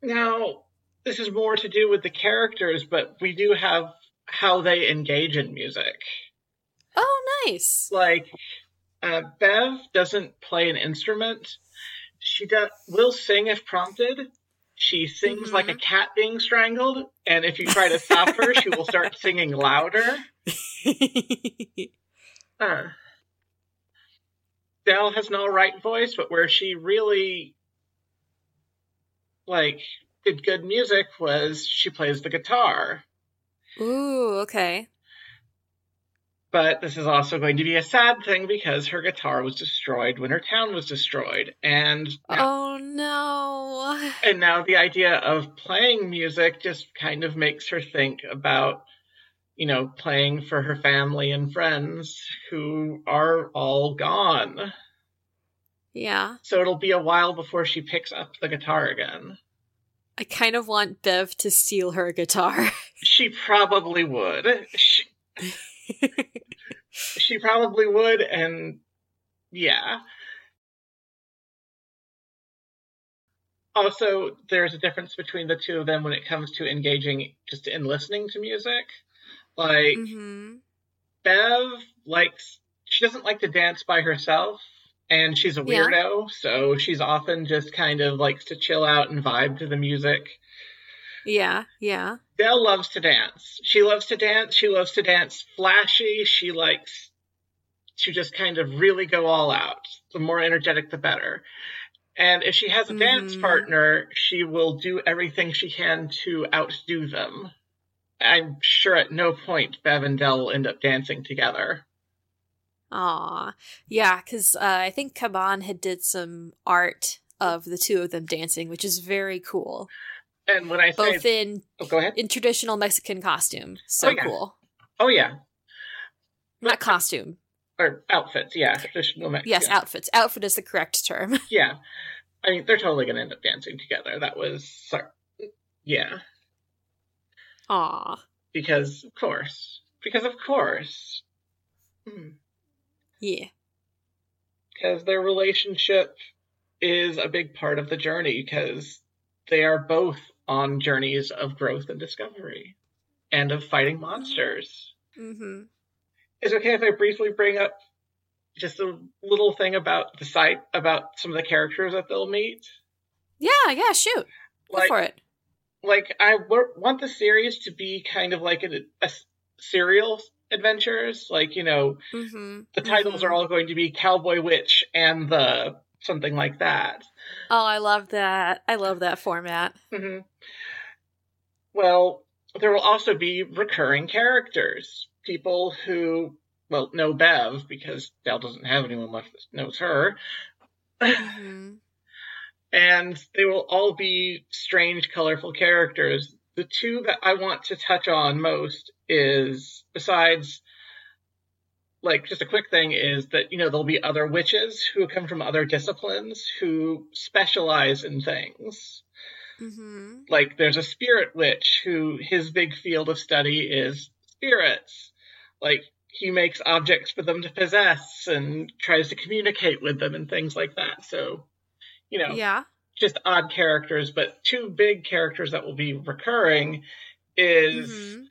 now, this is more to do with the characters, but we do have how they engage in music. Oh, nice. Like, uh, Bev doesn't play an instrument. She does, will sing if prompted. She sings mm-hmm. like a cat being strangled, and if you try to stop her, she will start singing louder. uh, Dell has an alright voice, but where she really like did good music was she plays the guitar. Ooh, okay. But this is also going to be a sad thing because her guitar was destroyed when her town was destroyed. And now, oh no. And now the idea of playing music just kind of makes her think about, you know, playing for her family and friends who are all gone. Yeah. So it'll be a while before she picks up the guitar again. I kind of want Bev to steal her guitar. she probably would. She, she probably would, and yeah. Also, there's a difference between the two of them when it comes to engaging just in listening to music. Like, mm-hmm. Bev likes, she doesn't like to dance by herself, and she's a weirdo, yeah. so she's often just kind of likes to chill out and vibe to the music. Yeah, yeah. Dell loves to dance. She loves to dance. She loves to dance flashy. She likes to just kind of really go all out. The more energetic, the better. And if she has a mm-hmm. dance partner, she will do everything she can to outdo them. I'm sure at no point Bev and Dell will end up dancing together. Aw, yeah, because uh, I think Kaban had did some art of the two of them dancing, which is very cool. And when I say both in oh, go ahead in traditional Mexican costume, so oh, yeah. cool. Oh yeah, not costume or outfits. Yeah, traditional Mexican. Yes, outfits. Outfit is the correct term. yeah, I mean they're totally going to end up dancing together. That was yeah. Aw. Because of course, because of course. Hmm. Yeah. Because their relationship is a big part of the journey because they are both on journeys of growth and discovery and of fighting monsters. Mm-hmm. Is it okay if I briefly bring up just a little thing about the site, about some of the characters that they'll meet? Yeah, yeah, shoot. Go like, for it. Like, I w- want the series to be kind of like a, a serial adventures. Like, you know, mm-hmm. the titles mm-hmm. are all going to be Cowboy Witch and the something like that. Oh, I love that. I love that format. Mm-hmm. Well, there will also be recurring characters. People who, well, know Bev because Dell doesn't have anyone left that knows her. Mm-hmm. and they will all be strange, colorful characters. The two that I want to touch on most is, besides like just a quick thing is that you know there'll be other witches who come from other disciplines who specialize in things mm-hmm. like there's a spirit witch who his big field of study is spirits like he makes objects for them to possess and tries to communicate with them and things like that so you know yeah just odd characters but two big characters that will be recurring is mm-hmm.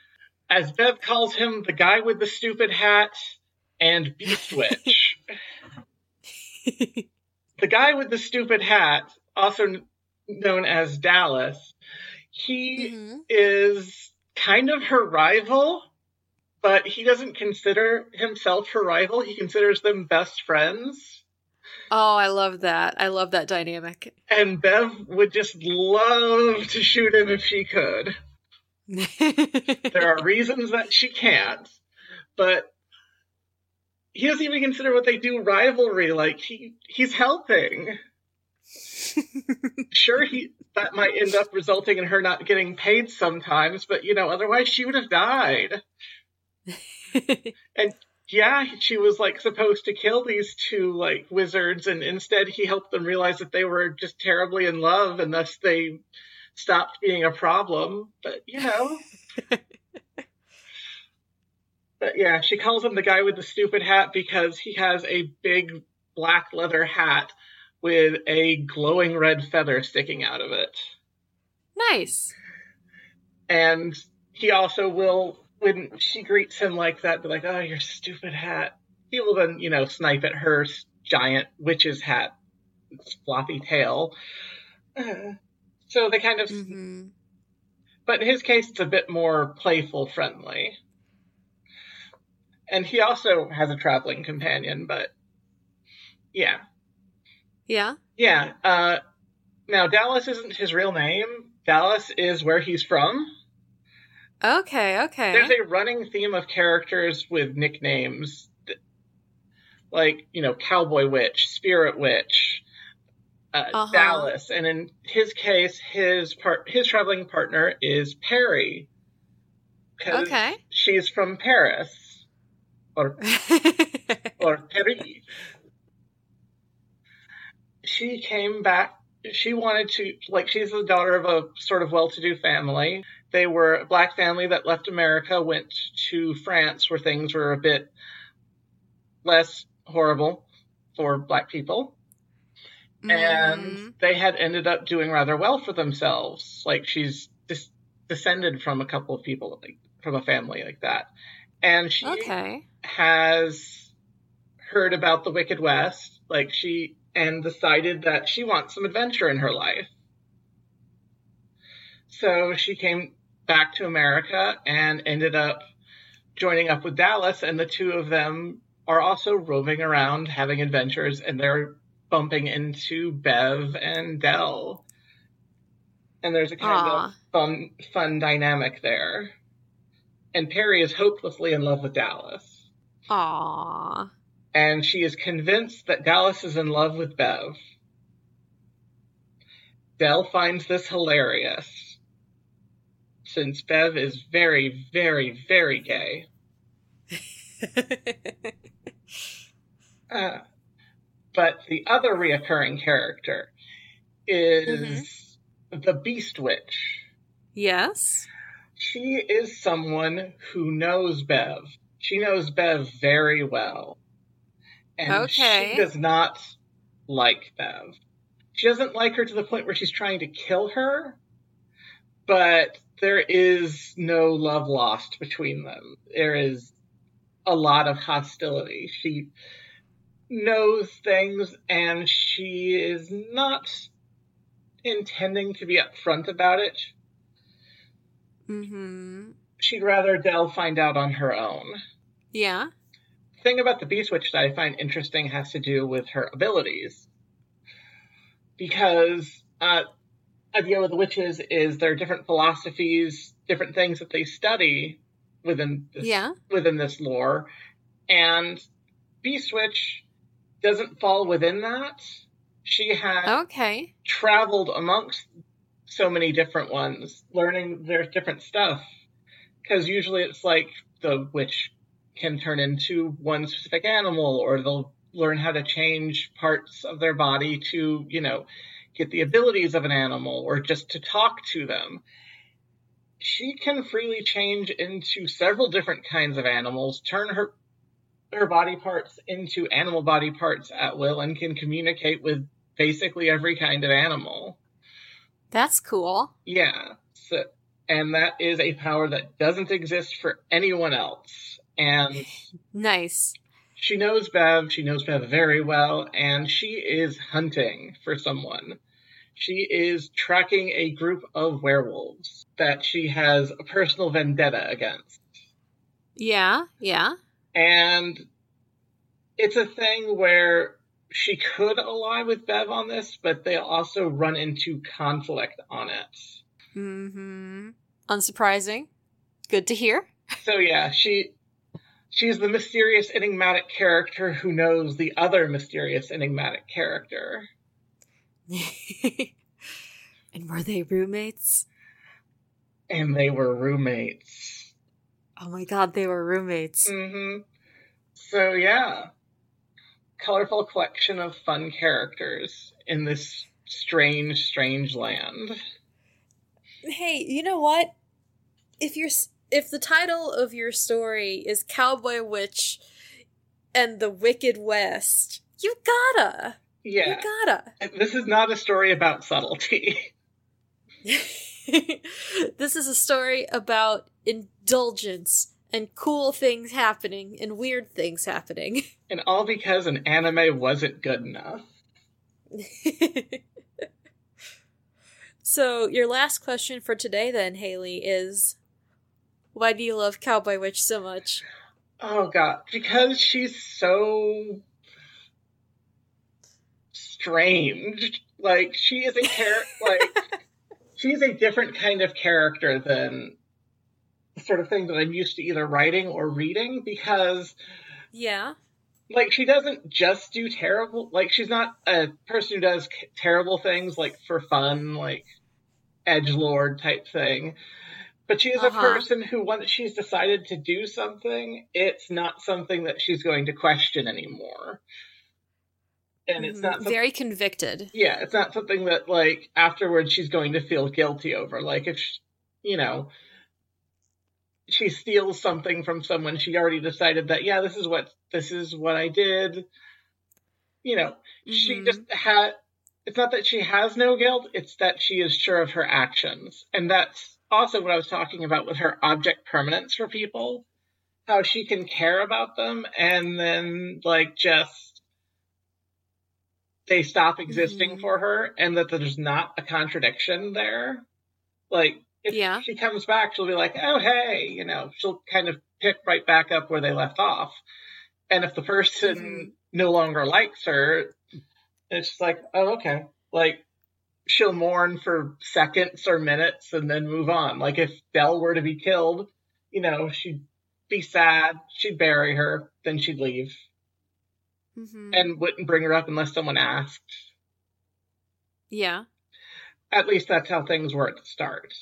As bev calls him the guy with the stupid hat and Beast Witch. the guy with the stupid hat, also known as Dallas, he mm-hmm. is kind of her rival, but he doesn't consider himself her rival. He considers them best friends. Oh, I love that. I love that dynamic. And Bev would just love to shoot him if she could. there are reasons that she can't, but he doesn't even consider what they do rivalry. Like he he's helping. sure, he that might end up resulting in her not getting paid sometimes, but you know, otherwise she would have died. and yeah, she was like supposed to kill these two like wizards, and instead he helped them realize that they were just terribly in love, and thus they stopped being a problem. But you know. but yeah, she calls him the guy with the stupid hat because he has a big black leather hat with a glowing red feather sticking out of it. Nice. And he also will, when she greets him like that, be like, oh, your stupid hat. He will then, you know, snipe at her giant witch's hat, its floppy tail. Uh, so they kind of. Mm-hmm. But in his case, it's a bit more playful friendly. And he also has a traveling companion, but yeah. Yeah. Yeah. Uh, now Dallas isn't his real name. Dallas is where he's from. Okay. Okay. There's a running theme of characters with nicknames, like you know, Cowboy Witch, Spirit Witch, uh, uh-huh. Dallas, and in his case, his part, his traveling partner is Perry. Okay. She's from Paris, or or Paris she came back. She wanted to, like, she's the daughter of a sort of well to do family. They were a black family that left America, went to France where things were a bit less horrible for black people. Mm. And they had ended up doing rather well for themselves. Like, she's dis- descended from a couple of people, like, from a family like that. And she okay. has heard about the Wicked West. Like, she and decided that she wants some adventure in her life. So she came back to America and ended up joining up with Dallas, and the two of them are also roving around having adventures, and they're bumping into Bev and Dell. And there's a kind Aww. of fun, fun dynamic there. And Perry is hopelessly in love with Dallas. Aww and she is convinced that Dallas is in love with Bev. Dell finds this hilarious, since Bev is very, very, very gay. uh, but the other reoccurring character is mm-hmm. the Beast Witch. Yes. She is someone who knows Bev. She knows Bev very well. And okay. she does not like Bev. She doesn't like her to the point where she's trying to kill her, but there is no love lost between them. There is a lot of hostility. She knows things and she is not intending to be upfront about it. Mm-hmm. She'd rather Dell find out on her own. Yeah thing about the Beast Witch that I find interesting has to do with her abilities. Because uh, idea with the witches is there are different philosophies, different things that they study within this, yeah. within this lore, and Beast Witch doesn't fall within that. She has okay traveled amongst so many different ones, learning their different stuff. Because usually it's like the witch can turn into one specific animal or they'll learn how to change parts of their body to, you know, get the abilities of an animal or just to talk to them. She can freely change into several different kinds of animals, turn her her body parts into animal body parts at will and can communicate with basically every kind of animal. That's cool. Yeah. So, and that is a power that doesn't exist for anyone else and nice. She knows Bev. She knows Bev very well, and she is hunting for someone. She is tracking a group of werewolves that she has a personal vendetta against. Yeah, yeah. And it's a thing where she could ally with Bev on this, but they also run into conflict on it. Mm-hmm. Unsurprising. Good to hear. So yeah, she she's the mysterious enigmatic character who knows the other mysterious enigmatic character. and were they roommates? And they were roommates. Oh my god, they were roommates. Mm-hmm. So yeah. Colorful collection of fun characters in this strange, strange land. Hey, you know what? If you're if the title of your story is Cowboy Witch and the Wicked West, you gotta. Yeah. You gotta. This is not a story about subtlety. this is a story about indulgence and cool things happening and weird things happening. And all because an anime wasn't good enough. so, your last question for today, then, Hailey, is why do you love Cowboy Witch so much? Oh, God. Because she's so strange. Like, she is a character, like, she's a different kind of character than the sort of thing that I'm used to either writing or reading because. Yeah like she doesn't just do terrible like she's not a person who does terrible things like for fun like edge lord type thing but she is uh-huh. a person who once she's decided to do something it's not something that she's going to question anymore and it's not very convicted. Yeah it's not something that like afterwards she's going to feel guilty over. Like if she, you know she steals something from someone she already decided that yeah this is what this is what i did. You know mm-hmm. she just had it's not that she has no guilt it's that she is sure of her actions. And that's also what i was talking about with her object permanence for people how she can care about them and then like just they stop existing mm-hmm. for her and that there's not a contradiction there like if yeah. she comes back, she'll be like, oh, hey, you know, she'll kind of pick right back up where they left off. And if the person mm-hmm. no longer likes her, it's just like, oh, okay. Like, she'll mourn for seconds or minutes and then move on. Like, if Dell were to be killed, you know, she'd be sad, she'd bury her, then she'd leave. Mm-hmm. And wouldn't bring her up unless someone asked. Yeah. At least that's how things were at the start.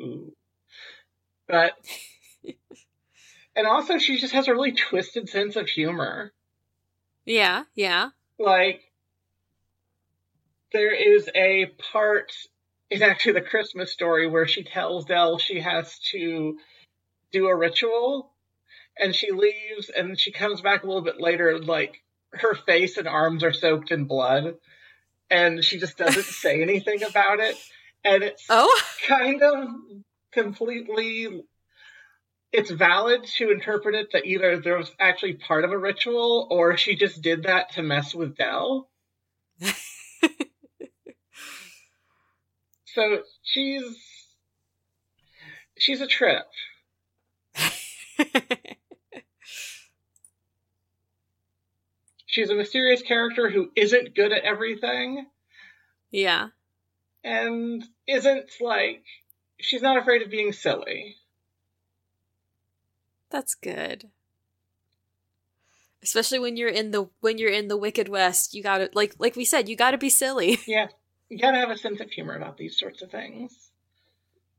Ooh. But and also she just has a really twisted sense of humor. Yeah, yeah. Like there is a part in actually the Christmas story where she tells Dell she has to do a ritual and she leaves and she comes back a little bit later like her face and arms are soaked in blood and she just doesn't say anything about it and it's oh kind of completely it's valid to interpret it that either there was actually part of a ritual or she just did that to mess with Dell. so she's she's a trip. she's a mysterious character who isn't good at everything. Yeah and isn't like she's not afraid of being silly. That's good. Especially when you're in the when you're in the Wicked West, you gotta like like we said, you gotta be silly. Yeah. You gotta have a sense of humor about these sorts of things.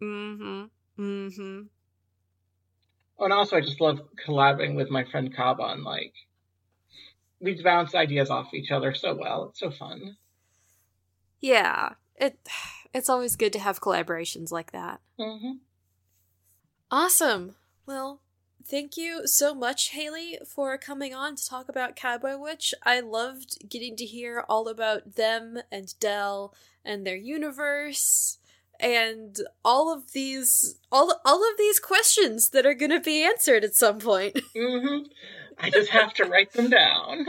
Mm-hmm. Mm-hmm. Oh, and also I just love collabing with my friend Kaban, like we bounce ideas off each other so well. It's so fun. Yeah it it's always good to have collaborations like that. Mm-hmm. Awesome. Well, thank you so much, Hailey, for coming on to talk about Cowboy Witch. I loved getting to hear all about them and Dell and their universe and all of these all all of these questions that are going to be answered at some point. Mm-hmm. I just have to write them down.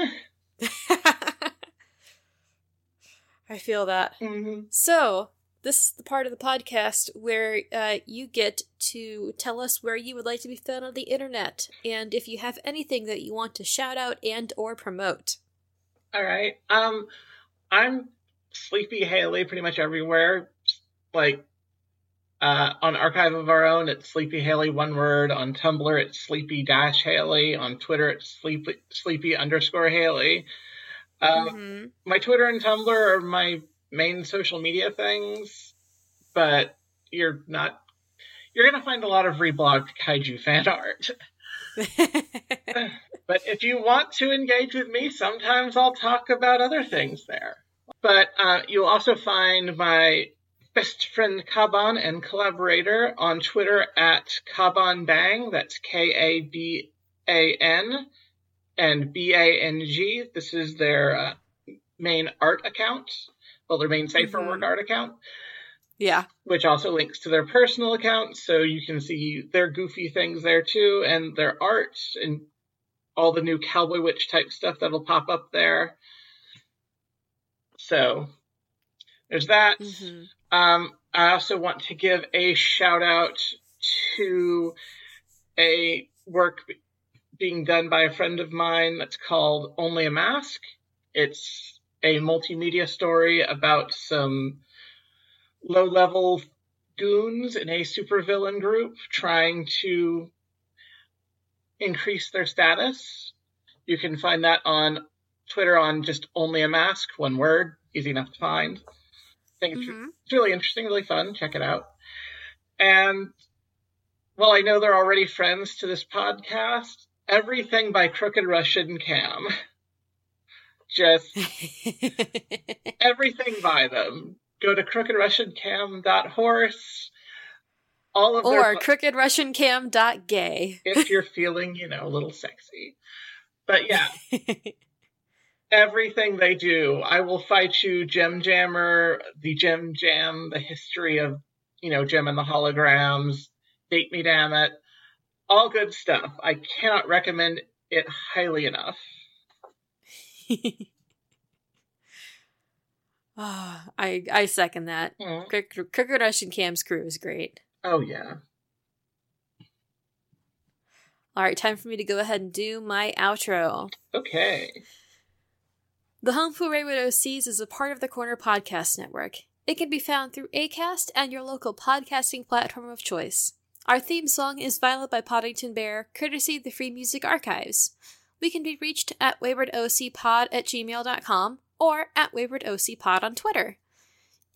I feel that. hmm So, this is the part of the podcast where uh, you get to tell us where you would like to be found on the internet, and if you have anything that you want to shout out and or promote. All right. Um, I'm Sleepy Hailey pretty much everywhere. Like, uh, on Archive of Our Own, it's Sleepy Hailey, one word. On Tumblr, it's Sleepy Dash Hailey. On Twitter, it's Sleepy, Sleepy underscore Hailey. Um, Mhm. my Twitter and Tumblr are my main social media things, but you're not. You're gonna find a lot of reblogged kaiju fan art. But if you want to engage with me, sometimes I'll talk about other things there. But uh, you'll also find my best friend Kaban and collaborator on Twitter at Kaban Bang. That's K A B A N and B A N G. This is their uh, main art account, well, their main Safer Mhm. Work art account yeah. which also links to their personal account. so you can see their goofy things there too, and their art and all the new Cowboy Witch type stuff that'll pop up there. So there's that. hmm Um, I also want to give a shout out to a work being done by a friend of mine that's called Only a Mask. It's a multimedia story about some low level goons in a supervillain group trying to increase their status. You can find that on Twitter on just Only a Mask, one word, easy enough to find. Think it's hmm it's really interesting, really fun. Check it out. And well, I know they're already friends to this podcast. Everything by Crooked Russian Cam. Just everything by them. Go to crookedrussiancam.horse. All of or crookedrussiancam.gay. if you're feeling, you know, a little sexy. But yeah, everything they do. I will fight you, Gem Jammer, the Gem Jam, the history of, you know, Jem and the Holograms, Date Me Damn It, all good stuff. I cannot recommend it highly enough. Ah, I I second that. Mm. Crooked Crooked Russian Cam's crew is great. Oh yeah. All right, time for me to go ahead and do my outro. Okay. The Home for Wayward OCs is a part of the Corner Podcast Network. It can be found through Acast and your local podcasting platform of choice. Our theme song is Violet by Podington Bear, courtesy of the Free Music Archives. We can be reached at waywardocpod at gmail.com or at waywardocpod on Twitter.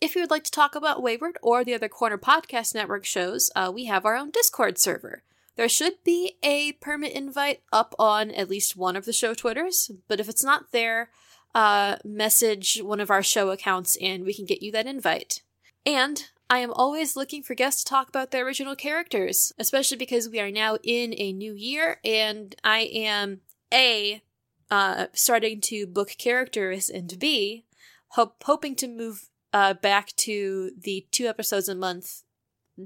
If you would like to talk about Wayward or the other Corner Podcast Network shows, uh, we have our own Discord server. There should be a permit invite up on at least one of the show Twitters, but if it's not there, uh, message one of our show accounts and we can get you that invite. And I am always looking for guests to talk about their original characters, especially because we are now in a new year and I am A, uh, starting to book characters, and B, hope, hoping to move uh, back to the two episodes a month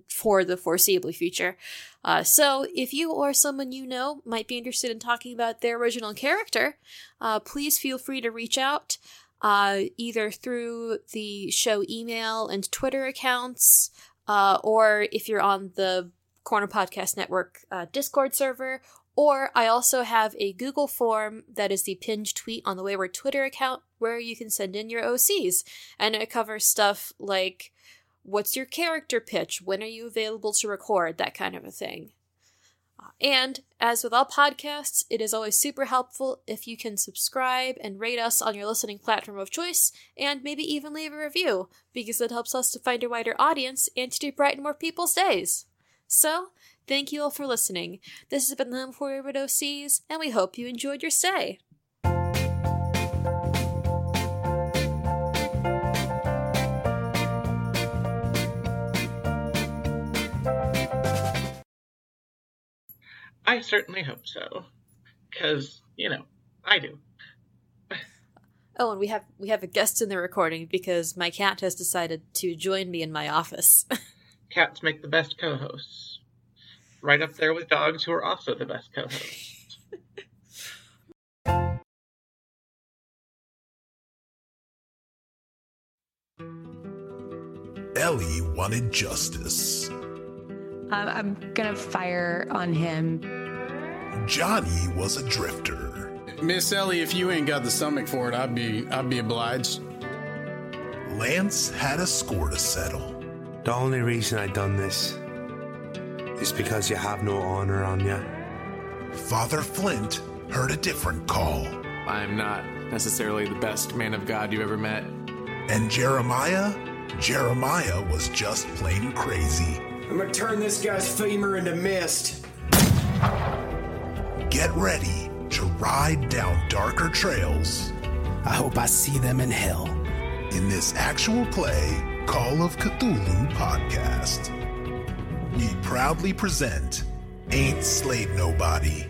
for the foreseeable future. Uh, so, if you or someone you know might be interested in talking about their original character, uh, please feel free to reach out uh, either through the show email and Twitter accounts, uh, or if you're on the Corner Podcast Network uh, Discord server. Or I also have a Google form that is the pinned tweet on the Wayward Twitter account where you can send in your OCs. And it covers stuff like what's your character pitch? When are you available to record? That kind of a thing. Uh, And as with all podcasts, it is always super helpful if you can subscribe and rate us on your listening platform of choice, and maybe even leave a review, because it helps us to find a wider audience and to brighten more people's days. So, thank you all for listening. This has been the Home for Wayward OCs, and we hope you enjoyed your stay. I certainly hope so. Because, you know, I do. Oh, and we have we have a guest in the recording because my cat has decided to join me in my office. Cats make the best co hosts. Right up there with dogs, who are also the best co hosts. Ellie wanted justice. Um, I'm gonna fire on him. Johnny was a drifter. Miss Ellie, if you ain't got the stomach for it, I'd be I'd be obliged. Lance had a score to settle. The only reason I done this is because you have no honor on you. Father Flint heard a different call. I'm not necessarily the best man of God you ever met. And Jeremiah? Jeremiah was just plain crazy. I'm gonna turn this guy's femur into mist. Get ready to ride down darker trails I hope I see them in hell. in this actual play Call of Cthulhu podcast. We proudly present Ain't Slayed Nobody